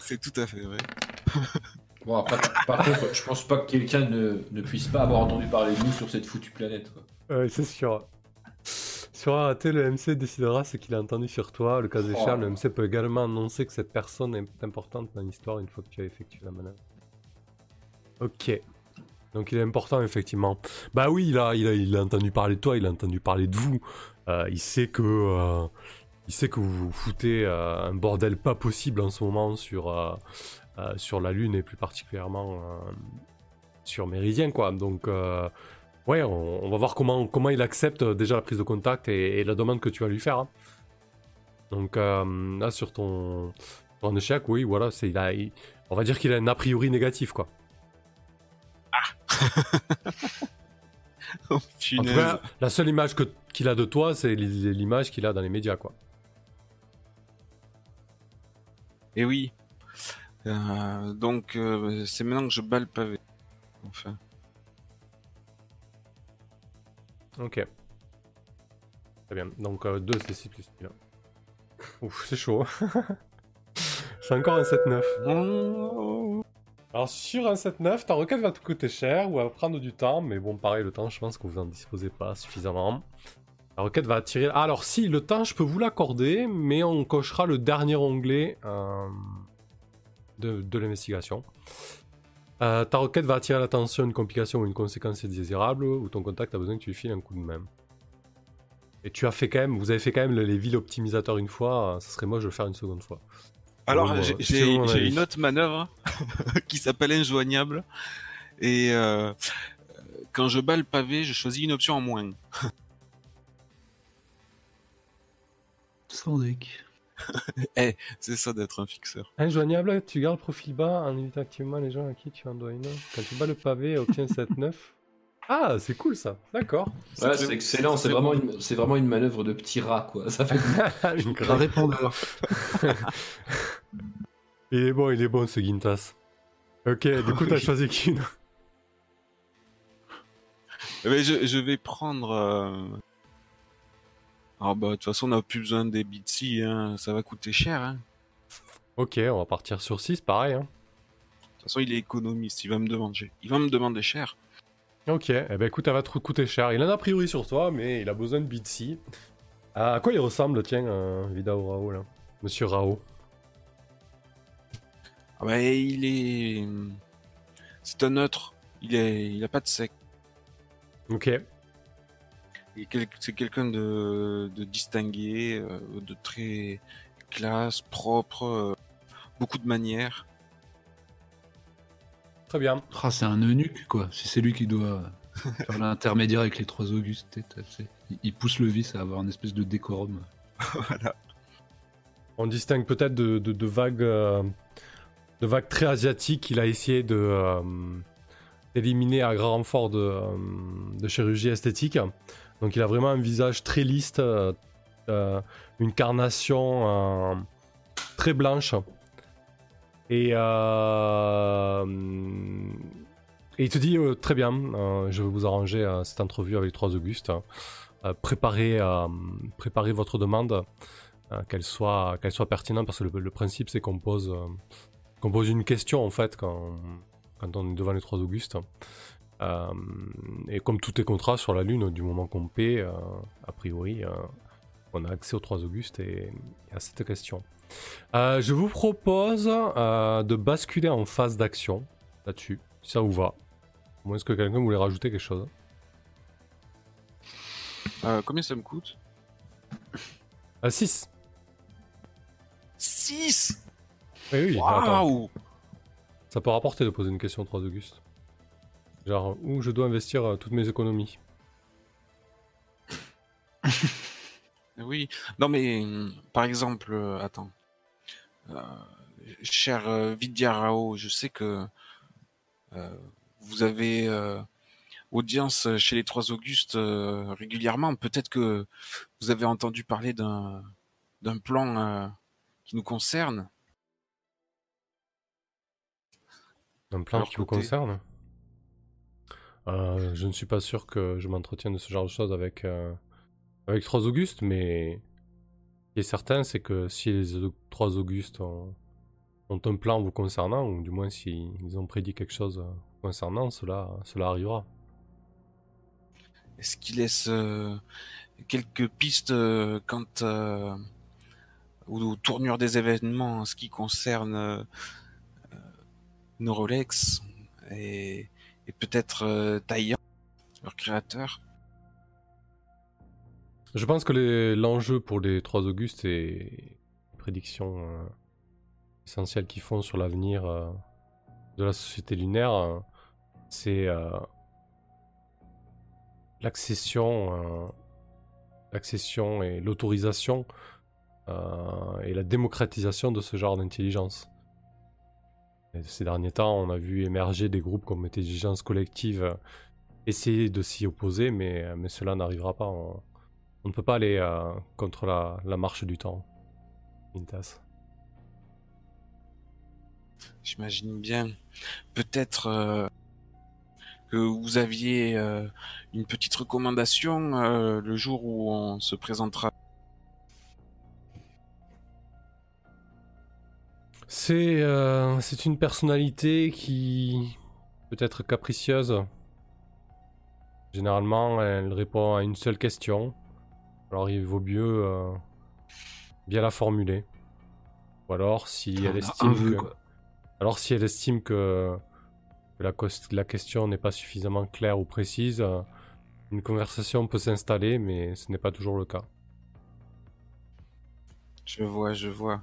C'est tout à fait vrai.
Bon, après, par contre, je pense pas que quelqu'un ne, ne puisse pas avoir entendu parler de nous sur cette foutue planète.
Ouais, c'est sûr. Sur un raté, le MC décidera ce qu'il a entendu sur toi. Le cas échéant, le MC peut également annoncer que cette personne est importante dans l'histoire une fois que tu as effectué la manœuvre. Ok. Donc il est important, effectivement. Bah oui, il a, il a, il a entendu parler de toi, il a entendu parler de vous. Euh, il sait que... euh, il sait que vous vous foutez euh, un bordel pas possible en ce moment sur, euh, sur la Lune et plus particulièrement euh, sur Méridien, quoi. Donc... euh, Ouais, on, on va voir comment, comment il accepte déjà la prise de contact et, et la demande que tu vas lui faire. hein. Donc là, sur ton, ton échec, oui, voilà, c'est, il a, il- on va dire qu'il a un a priori négatif, quoi.
Oh,
En tout
punaise.
cas, la seule image que- qu'il a de toi, c'est l'i- l'image qu'il a dans les médias, quoi.
Et oui. Euh, donc, euh, c'est maintenant que je bats le pavé. Enfin.
Ok. Très bien. Donc 2 c'est 6 plus 1. Ouf, c'est chaud. c'est encore un 7-9.
Oh.
Alors sur un 7-9, ta requête va te coûter cher ou va prendre du temps, mais bon pareil le temps je pense que vous en disposez pas suffisamment. La requête va attirer... Ah, alors si, le temps je peux vous l'accorder, mais on cochera le dernier onglet euh, de, de l'investigation. Euh, ta requête va attirer l'attention une complication ou une conséquence indésirable, ou ton contact a besoin que tu lui files un coup de main. Et tu as fait quand même, vous avez fait quand même le- les villes optimisateurs une fois, euh, ça serait moche de le faire une seconde fois.
Alors,
Bon,
j'ai- une autre manœuvre qui s'appelle injoignable. Et euh, quand je bats le pavé, je choisis une option en moins.
Sans deck.
C'est ça d'être un fixeur.
Injoignable, tu gardes le profil bas en évitant activement les gens à qui tu en dois une. Quand tu bats le pavé, obtiens 7-9. Ah, c'est cool ça, d'accord.
Ouais, c'est excellent, c'est vraiment,
bon.
une, c'est vraiment une manœuvre de petit rat, quoi. Ça fait...
Une
Un
grave-
répondeur.
il est bon, il est bon ce Gintas. Ok, du coup t'as choisi qu'une.
Eh ben, je, je vais prendre. euh, Ah bah de toute façon on n'a plus besoin des Bitsy, hein. ça va coûter cher. Hein.
Ok, on va partir sur 6, pareil. Hein.
De toute façon il est économiste, il va me demander, il va me demander cher.
Ok, eh ben écoute, elle va te coûter cher. Il en a a priori sur toi, mais il a besoin de Bitsy. À quoi il ressemble, tiens, euh, Vidao Rao là? Monsieur Rao.
Ah bah il est, c'est un neutre, il est, il a pas de sec.
Ok,
C'est quelqu'un de, de distingué, euh, de très classe, propre, euh, beaucoup de manières.
très bien.
Ah, c'est un eunuque, quoi. Si c'est lui qui doit faire l'intermédiaire avec les trois Augustes, il, il pousse le vice à avoir une espèce de décorum.
voilà.
On distingue peut-être de, de, de vagues, euh, de vagues très asiatiques qu'il a essayé de euh, d'éliminer à grand renfort de, euh, de chirurgie esthétique. Donc il a vraiment un visage très lisse, euh, euh, une carnation euh, très blanche. Et, il te dit très bien, je vais vous arranger cette entrevue avec les trois Augustes. Euh, préparez, votre demande qu'elle soit, pertinente parce que le, principe c'est qu'on pose, une question en fait quand, quand on est devant les trois Augustes. Euh, et comme tout est contrat sur la Lune, du moment qu'on paie, euh, a priori, euh, on a accès aux trois Augustes et, et à cette question. Euh, je vous propose euh, de basculer en phase d'action. là-dessus. Si ça vous va? Au moins, est-ce que quelqu'un voulait rajouter quelque chose?
Euh, combien ça me coûte?
À 6
6
Oui, oui.
Waouh
Ça peut rapporter de poser une question 3 Auguste. Genre, où je dois investir euh, toutes mes économies
Oui. Non, mais hum, par exemple, euh, attends. Euh, cher euh, Vidya Rao, je sais que euh, vous avez euh, audience chez les Trois Augustes euh, régulièrement. Peut-être que vous avez entendu parler d'un d'un plan euh, qui nous concerne.
Un plan qui vous concerne? Euh, Je ne suis pas sûr que je m'entretienne de ce genre de choses avec, euh, avec 3 Auguste, mais ce qui est certain, c'est que si les Au- 3 Augustes ont, un plan vous concernant, ou du moins s'ils ont prédit quelque chose euh, concernant, cela, cela arrivera.
Est-ce qu'il laisse quelques pistes quant aux, tournures des événements en ce qui concerne euh, Neurolex et, et peut-être euh, Taiyan, leur créateur
Je pense que l'enjeu pour les 3 Augustes et les prédictions euh, essentielles qu'ils font sur l'avenir euh, de la société lunaire, euh, c'est l'accession, l'accession et l'autorisation et la démocratisation de ce genre d'intelligence. Ces derniers temps, on a vu émerger des groupes comme Intelligence Collective euh, essayer de s'y opposer, mais, euh, mais cela n'arrivera pas. On, ne peut pas aller euh, contre la, marche du temps. Intas.
J'imagine bien. Peut-être que vous aviez une petite recommandation le jour où on se présentera.
C'est euh, c'est une personnalité qui peut être capricieuse. Généralement, elle répond à une seule question. Alors il vaut mieux euh, bien la formuler. Ou alors si elle estime que... Alors si elle estime que, que la, la question n'est pas suffisamment claire ou précise, euh, une conversation peut s'installer, mais ce n'est pas toujours le cas.
Je vois, je vois.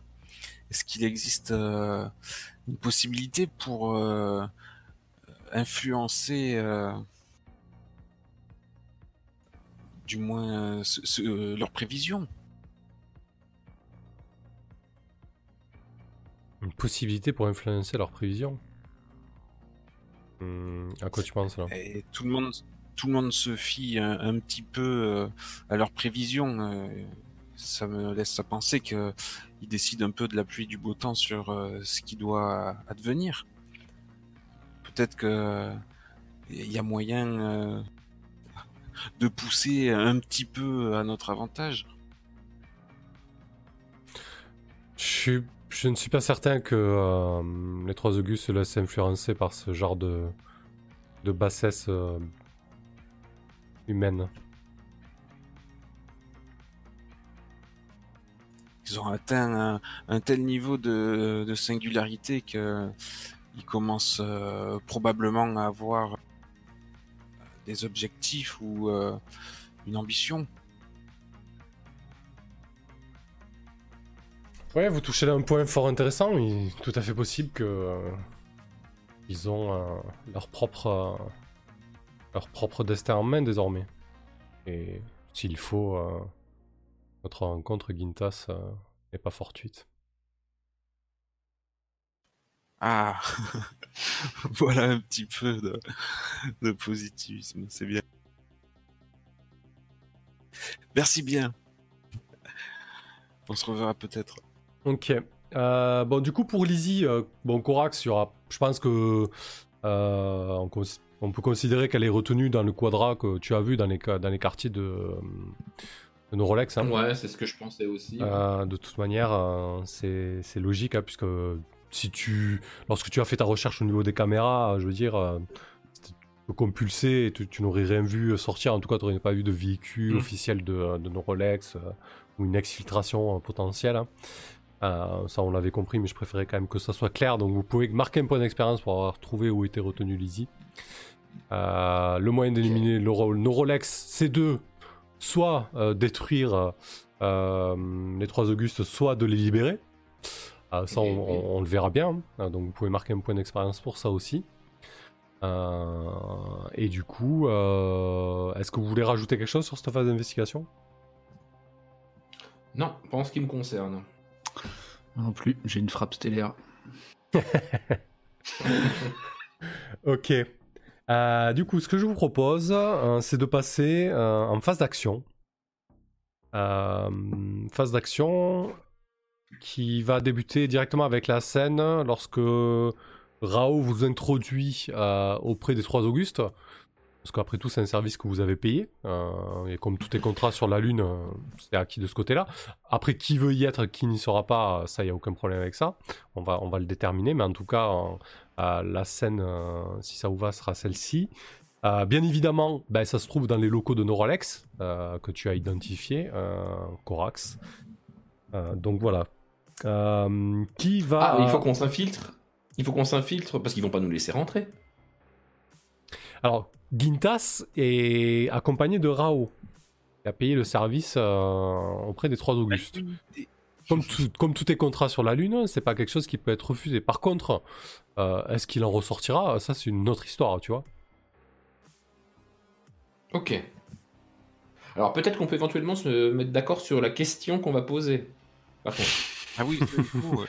Est-ce qu'il existe euh, une possibilité pour euh, influencer, euh, du moins, ce- ce- leurs prévisions?
Une possibilité pour influencer leurs prévisions? Hmm, À quoi tu penses là?
Et tout le monde, tout le monde se fie un, un petit peu euh, à leurs prévisions. euh, ça me laisse à penser que ils décident un peu de la pluie du beau temps sur euh, ce qui doit advenir. Peut-être que il y a moyen euh, de pousser un petit peu à notre avantage.
je, ne suis pas certain que euh, les trois Augustes se laissent influencer par ce genre de, bassesse humaine.
Ils ont atteint un, tel niveau de, singularité que ils commencent euh, probablement à avoir des objectifs ou euh, une ambition.
Ouais, vous touchez là un point fort intéressant. Il est tout à fait possible que euh, ils ont euh, leur propre euh, leur propre destin en main désormais. Et s'il faut, euh, notre rencontre Gintas euh, n'est pas fortuite.
Ah, voilà un petit peu de, de positivisme, c'est bien. Merci bien. On se reverra peut-être.
Ok. Euh, bon, du coup, pour Lizzie, euh, bon, Corax, il y aura, je pense que euh, on, peut considérer qu'elle est retenue dans le quadra que tu as vu dans les, ca- dans les quartiers de, euh, de nos Rolex. hein.
Ouais, c'est ce que je pensais aussi.
Euh, de toute manière, euh, c'est c'est logique, hein, puisque si tu, lorsque tu as fait ta recherche au niveau des caméras, euh, je veux dire, euh, c'était compulsé, et tu, tu n'aurais rien vu sortir. En tout cas, tu n'aurais pas vu de véhicule
Mm.
officiel de, de nos Rolex ou une exfiltration potentielle. hein. Euh, ça, on l'avait compris, mais je préférais quand même que ça soit clair. Donc, vous pouvez marquer un point d'expérience pour avoir trouvé où était retenu Lizzie. Euh, le moyen d'éliminer le Rolex, c'est de soit euh, détruire euh, les trois Augustes, soit de les libérer. Euh, ça, on, on- on le verra bien. hein. donc, vous pouvez marquer un point d'expérience pour ça aussi. Euh, et du coup, euh, est-ce que vous voulez rajouter quelque chose sur cette phase d'investigation?
Non, pas en ce qui me concerne.
Non plus, j'ai une frappe stellaire.
Ok. Euh, du coup, ce que je vous propose, euh, c'est de passer euh, en phase d'action. Phase d'action qui va débuter directement avec la scène lorsque Rao vous introduit auprès des trois Augustes. Parce qu'après tout, c'est un service que vous avez payé. et comme tout est contrat sur la Lune, c'est acquis de ce côté-là. Après, qui veut y être, qui n'y sera pas, ça, il n'y a aucun problème avec ça. On va, on va le déterminer. Mais en tout cas, la scène, euh, si ça vous va, sera celle-ci. Euh, bien évidemment, ben, ça se trouve dans les locaux de Neurolex, euh, que tu as identifié, euh, Corax. Euh, donc voilà. Euh, qui va.
Ah, il faut qu'on s'infiltre. Il faut qu'on s'infiltre parce qu'ils vont pas nous laisser rentrer.
Alors, Gintas est accompagné de Rao, qui a payé le service euh, auprès des trois Augustes. Comme tout, comme tout est contrat sur la Lune, c'est pas quelque chose qui peut être refusé. Par contre, euh, est-ce qu'il en ressortira? Ça, c'est une autre histoire, tu vois.
Ok. Alors peut-être qu'on peut éventuellement se mettre d'accord sur la question qu'on va poser. Par contre.
Ah oui, ouais.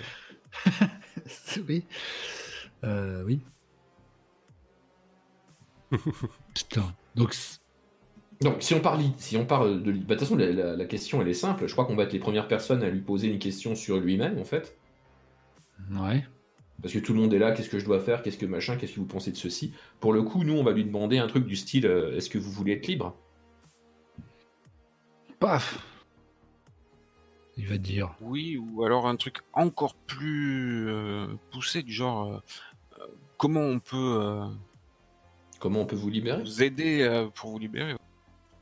oui. Euh, oui. Putain. Donc,
Donc si on parle, si on parle de, bah, de toute façon la, la- la question elle est simple. Je crois qu'on va être les premières personnes à lui poser une question sur lui-même en fait,
ouais.
parce que tout le monde est là. Qu'est-ce que je dois faire Qu'est-ce que machin Qu'est-ce que vous pensez de ceci? Pour le coup, nous on va lui demander un truc du style euh, Est-ce que vous voulez être libre?
Paf. Il va dire.
Oui, ou alors un truc encore plus euh, poussé du genre euh, comment on peut euh,
Comment on peut vous libérer?
vous aider euh, pour vous libérer.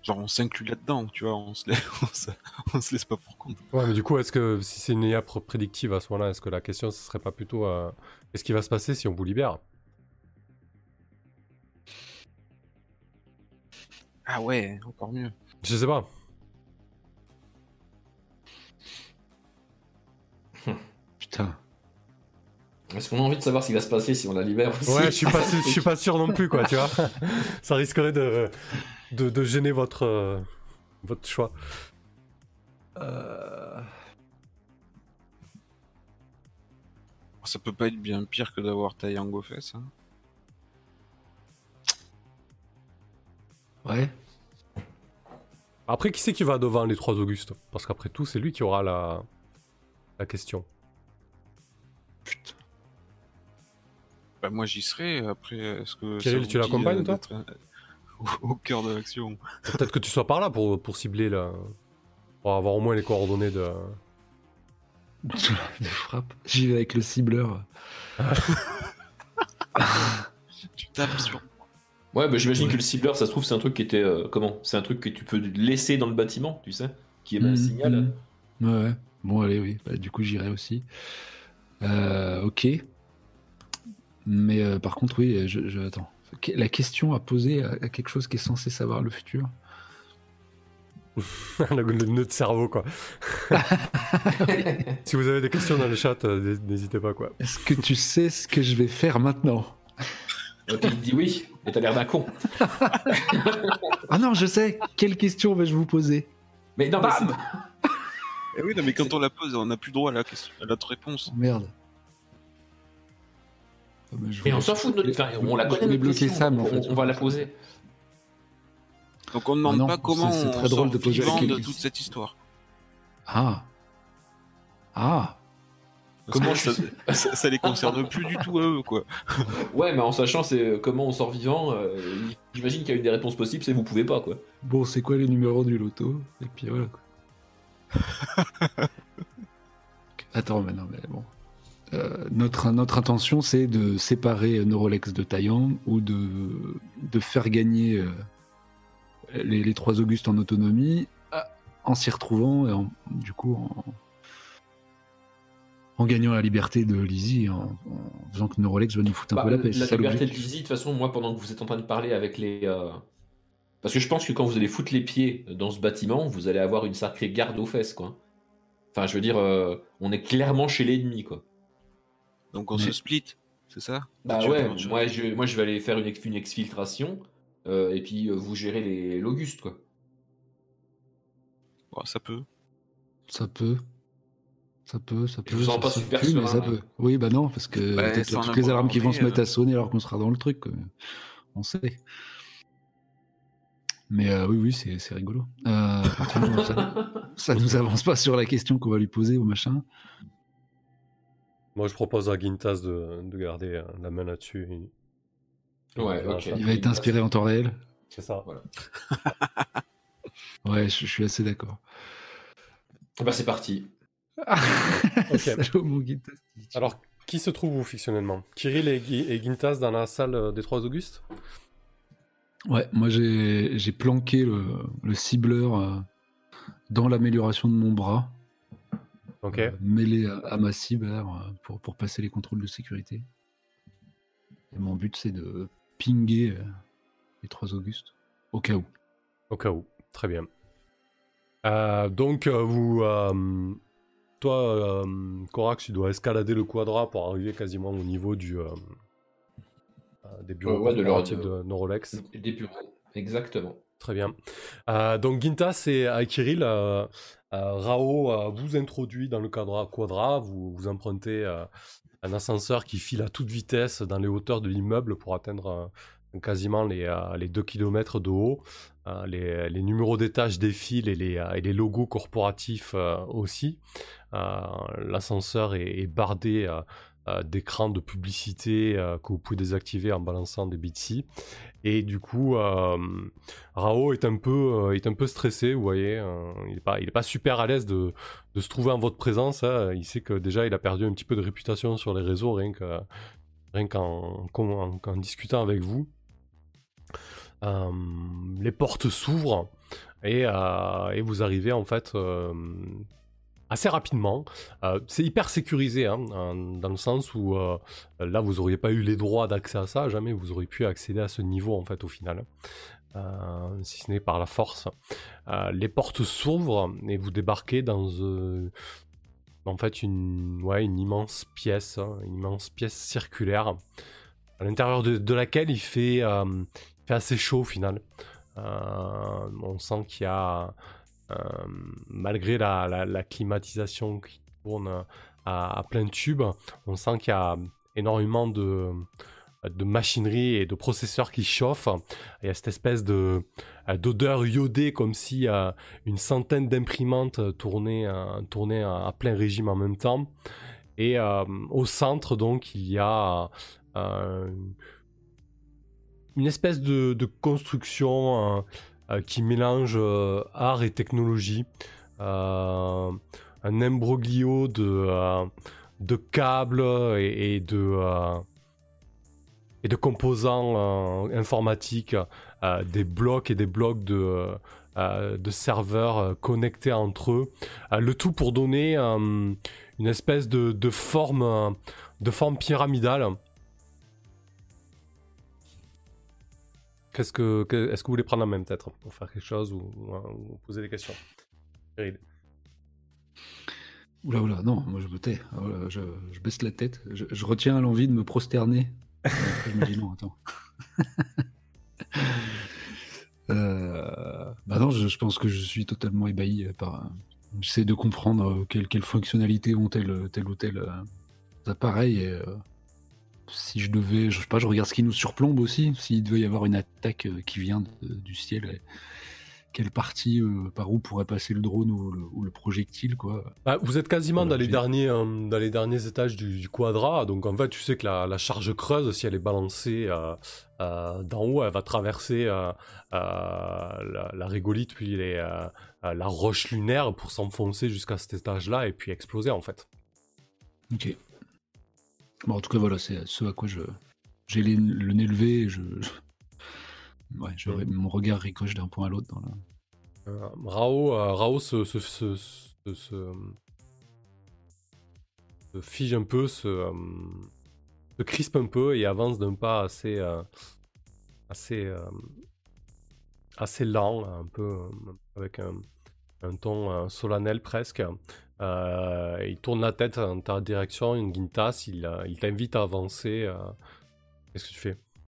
Genre on s'inclut là-dedans, tu vois, on se, laisse, on, se, on se laisse pas pour compte.
Ouais, mais du coup, est-ce que si c'est une IA pr- prédictive à ce moment-là, est-ce que la question ce serait pas plutôt euh, qu'est-ce qui va se passer si on vous libère?
Ah ouais, encore mieux.
Je sais pas.
Putain.
Est-ce qu'on a envie de savoir ce qui va se passer si on la libère aussi
Ouais, je suis pas, je suis pas sûr non plus, quoi, tu vois. Ça risquerait de, de, de gêner votre, euh, votre choix. Euh,
Ça peut pas être bien pire que d'avoir Taeyang aux fesses. Hein.
Ouais.
Après, qui c'est qui va devant les trois Augustes? Parce qu'après tout, c'est lui qui aura la, la question.
Putain.
Bah moi j'y serai. Après, est-ce que
Kirill, tu l'accompagnes,
euh,
toi
euh, au, au cœur de l'action?
Peut-être que tu sois par là pour, pour cibler, là. Pour avoir au moins les coordonnées de.
De frappe. J'y vais avec le cibleur.
Tu tapes sur.
Ouais, bah, j'imagine
Ouais.
que le cibleur, ça se trouve, c'est un truc qui était euh, comment? C'est un truc que tu peux laisser dans le bâtiment, tu sais, qui émet un
Mhm,
signal.
mhm. Ouais, ouais. Bon, allez, oui. Bah, du coup, j'irai aussi. Euh, ok. Mais euh, par contre, oui, je, je- attends. La question à poser à, à quelque chose qui est censé savoir le futur.
le, le nœud de cerveau, quoi. si vous avez des questions dans le chat, euh, n'hésitez pas, quoi.
Est-ce que tu sais ce que je vais faire maintenant?
Et puis il te dit oui, et t'as l'air d'un con.
Ah non, je sais. Quelle question vais-je vous poser?
Mais non, mais
Bam
c'est-
Eh oui, non, mais quand on la pose, on n'a plus droit à la question, à notre réponse.
Oh, Merde. Ah, bah, je
Mais on s'en fout de notre. Enfin, on la connaît.
bloquer ça, mais en
on,
fait,
on va la poser.
Donc on ne demande
Ah non,
pas comment
c'est- c'est
on
très drôle
sort
de poser la
vivant de toute cette histoire.
Ah. Ah.
Comment
ça, ça les concerne plus du tout à eux, quoi.
Ouais, mais en sachant c'est euh, comment on sort vivant, euh, j'imagine qu'il y a une des réponses possibles, c'est vous pouvez pas quoi.
Bon, c'est quoi les numéros du loto? Et puis voilà. Quoi. Attends, mais non, mais bon. Euh, notre, notre intention, c'est de séparer Neurolex de Taiyang ou de, de faire gagner euh, les, les trois Augustes en autonomie en s'y retrouvant et en, du coup en, en gagnant la liberté de Lizzie, en, en faisant que Neurolex va nous foutre un
Bah,
peu la paix.
la liberté de. Lizzie, de toute façon, moi, pendant que vous êtes en train de parler avec les. euh, Parce que je pense que quand vous allez foutre les pieds dans ce bâtiment, vous allez avoir une sacrée garde aux fesses, quoi. Enfin, je veux dire, on est clairement chez l'ennemi, quoi.
Donc on
Mais-
se split, c'est ça?
Bah
Tu-
ouais, moi je, moi je vais aller faire une, ex- une exfiltration euh, et puis euh, vous gérez les l'Auguste, quoi.
Bon, ça peut.
Ça peut. Ça peut, ça peut.
vous sens
ça
pas
se
super
pue, mais ça
hein.
peut. Oui, bah non, parce que
Bah,
peut-être toutes les alarmes qui vont se mettre à sonner alors qu'on sera dans le truc. quoi. On sait. Mais euh, oui, oui, c'est c'est rigolo. Euh, ça, ça nous avance pas sur la question qu'on va lui poser au machin.
Moi, je propose à Gintas de, de garder euh, la main là-dessus. et-
Ouais, ok.
Il va être inspiré en temps réel.
C'est ça.
Ouais, je, je suis assez d'accord.
bah c'est parti.
Alors, qui se trouve où fictionnellement? Kirill et, et Gintas dans la salle euh, des Trois Augustes?
Ouais, moi j'ai planqué le, le cibleur euh, dans l'amélioration de mon bras,
Ok.
euh, mêlé à, à ma cible là, euh, pour, pour passer les contrôles de sécurité. Et mon but c'est de pinguer euh, les trois Augustes, au cas où.
Au cas où. Très bien. Euh, donc, euh, vous. euh, toi, euh, Corax, tu dois escalader le quadra pour arriver quasiment au niveau du. euh, euh, des bureaux
ouais, de leur-
de Neurolex.
Des bureaux. Exactement.
Très bien. Euh, donc Gintas et Kirill, euh, euh, Rao euh, vous introduit dans le cadre quadra, vous, vous empruntez euh, un ascenseur qui file à toute vitesse dans les hauteurs de l'immeuble pour atteindre euh, quasiment les, euh, les 2 km de haut. Euh, les, numéros d'étage défilent et les, euh, et les logos corporatifs euh, aussi. Euh, L'ascenseur est bardé euh, d'écrans de publicité euh, que vous pouvez désactiver en balançant des bitsy. Et du coup, euh, Rao est un peu, est un peu stressé, vous voyez. il n'est pas, pas super à l'aise de, de se trouver en votre présence. hein. Il sait que déjà, il a perdu un petit peu de réputation sur les réseaux, rien rien qu'en qu'en discutant avec vous. Les portes s'ouvrent et, et vous arrivez en fait assez rapidement. Euh, c'est hyper sécurisé, hein, en- dans le sens où euh, là, vous n'auriez pas eu les droits d'accès à ça, jamais vous auriez pu accéder à ce niveau en fait au final. Euh, si ce n'est par la force. Les portes s'ouvrent et vous débarquez dans en fait une, immense pièce, hein, une immense pièce circulaire, à l'intérieur de, laquelle il fait, assez chaud au final. On sent qu'il y a, malgré la, climatisation qui tourne à, plein tube, on sent qu'il y a énormément de, machinerie et de processeurs qui chauffent. Il y a cette espèce de euh, d'odeur iodée comme si euh, une centaine d'imprimantes tournaient, euh, à, plein régime en même temps. Et euh, au centre, donc, il y a euh, une espèce de, construction euh, euh, qui mélange euh, art et technologie. Euh, un imbroglio de, euh, de câbles et, de, euh, et de composants euh, informatiques, euh, des blocs et des blocs de, euh, de serveurs euh, connectés entre eux. Euh, le tout pour donner euh, une espèce de, de forme, euh, de forme pyramidale. Qu'est-ce que, que- est-ce que vous voulez prendre la main peut-être pour faire quelque chose ou, ou, ou poser des questions?
Oula, oula, non, moi je me tais. Ah, je, je baisse la tête. Je, je retiens l'envie de me prosterner. Après, je me dis non, attends. Euh, bah non, je, je pense que je suis totalement ébahi par. J'essaie de comprendre euh, quelles fonctionnalités ont tel, tel ou tel euh, appareil. Et, euh, si je devais, je sais pas, je regarde ce qui nous surplombe aussi. S'il devait y avoir une attaque euh, qui vient de- du ciel, et quelle partie, euh, par où pourrait passer le drone ou le, ou le projectile, quoi.
Bah, vous êtes quasiment
Voilà,
dans, les derniers, euh, dans les derniers étages du, du quadra, donc en fait tu sais que la, la charge creuse, si elle est balancée euh, euh, d'en haut, elle va traverser euh, euh, la, la régolithe, puis les, euh, euh, la roche lunaire pour s'enfoncer jusqu'à cet étage-là et puis exploser en fait.
Ok. Bon, en tout cas, voilà, c'est ce à quoi je j'ai le nez levé. Et je, je- ouais, je- mon regard ricoche d'un point à l'autre. La...
Euh, Rao, euh, Rao se, se, se- se- se- se fige un peu, se, euh, se crispe un peu et avance d'un pas assez, assez, assez lent, un peu avec un, un ton solennel presque. Euh, il tourne la tête dans ta direction, une Gintas, il, euh, il t'invite à avancer. euh. Qu'est-ce que tu fais?